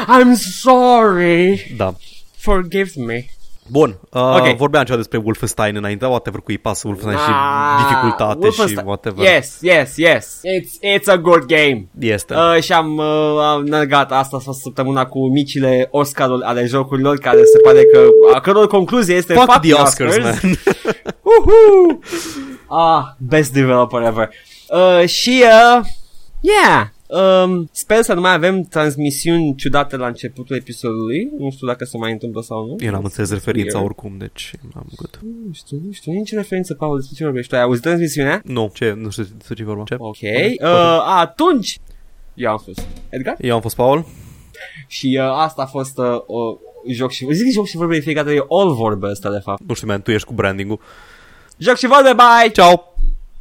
I'm sorry. da. Forgive me. Bun, uh, Ok. vorbeam ceva despre Wolfenstein înainte, whatever cui pasă Wolfenstein și Ah, dificultate și Wolfenstein. whatever. Yes, yes, yes. It's, it's a good game. Este. Uh, și am, uh, am năgat asta a fost săptămâna cu micile Oscarul ale jocurilor care se pare că a căror concluzie este Fuck the Oscars, man. Woohoo! ah, best developer ever. Uh, și, uh, yeah, um, sper să nu mai avem transmisiuni ciudate la începutul episodului. Nu știu dacă se mai întâmplă sau nu. Eu n-am înțeles referința Weird. oricum, deci am good. Nu știu, nu știu, nici referință, Paul, despre ce vorbești. tu? Ai auzit transmisiunea? Nu, ce? Nu știu despre ce vorba. Ce? Ok. Uh, atunci, eu am fost Edgar Eu am fost Paul. și uh, asta a fost uh, o joc și zic joc și vorbe de fiecare dată, e all vorbe asta de fapt. Nu știu, man, tu ești cu branding-ul. Joc și vorbe, bye! Ciao!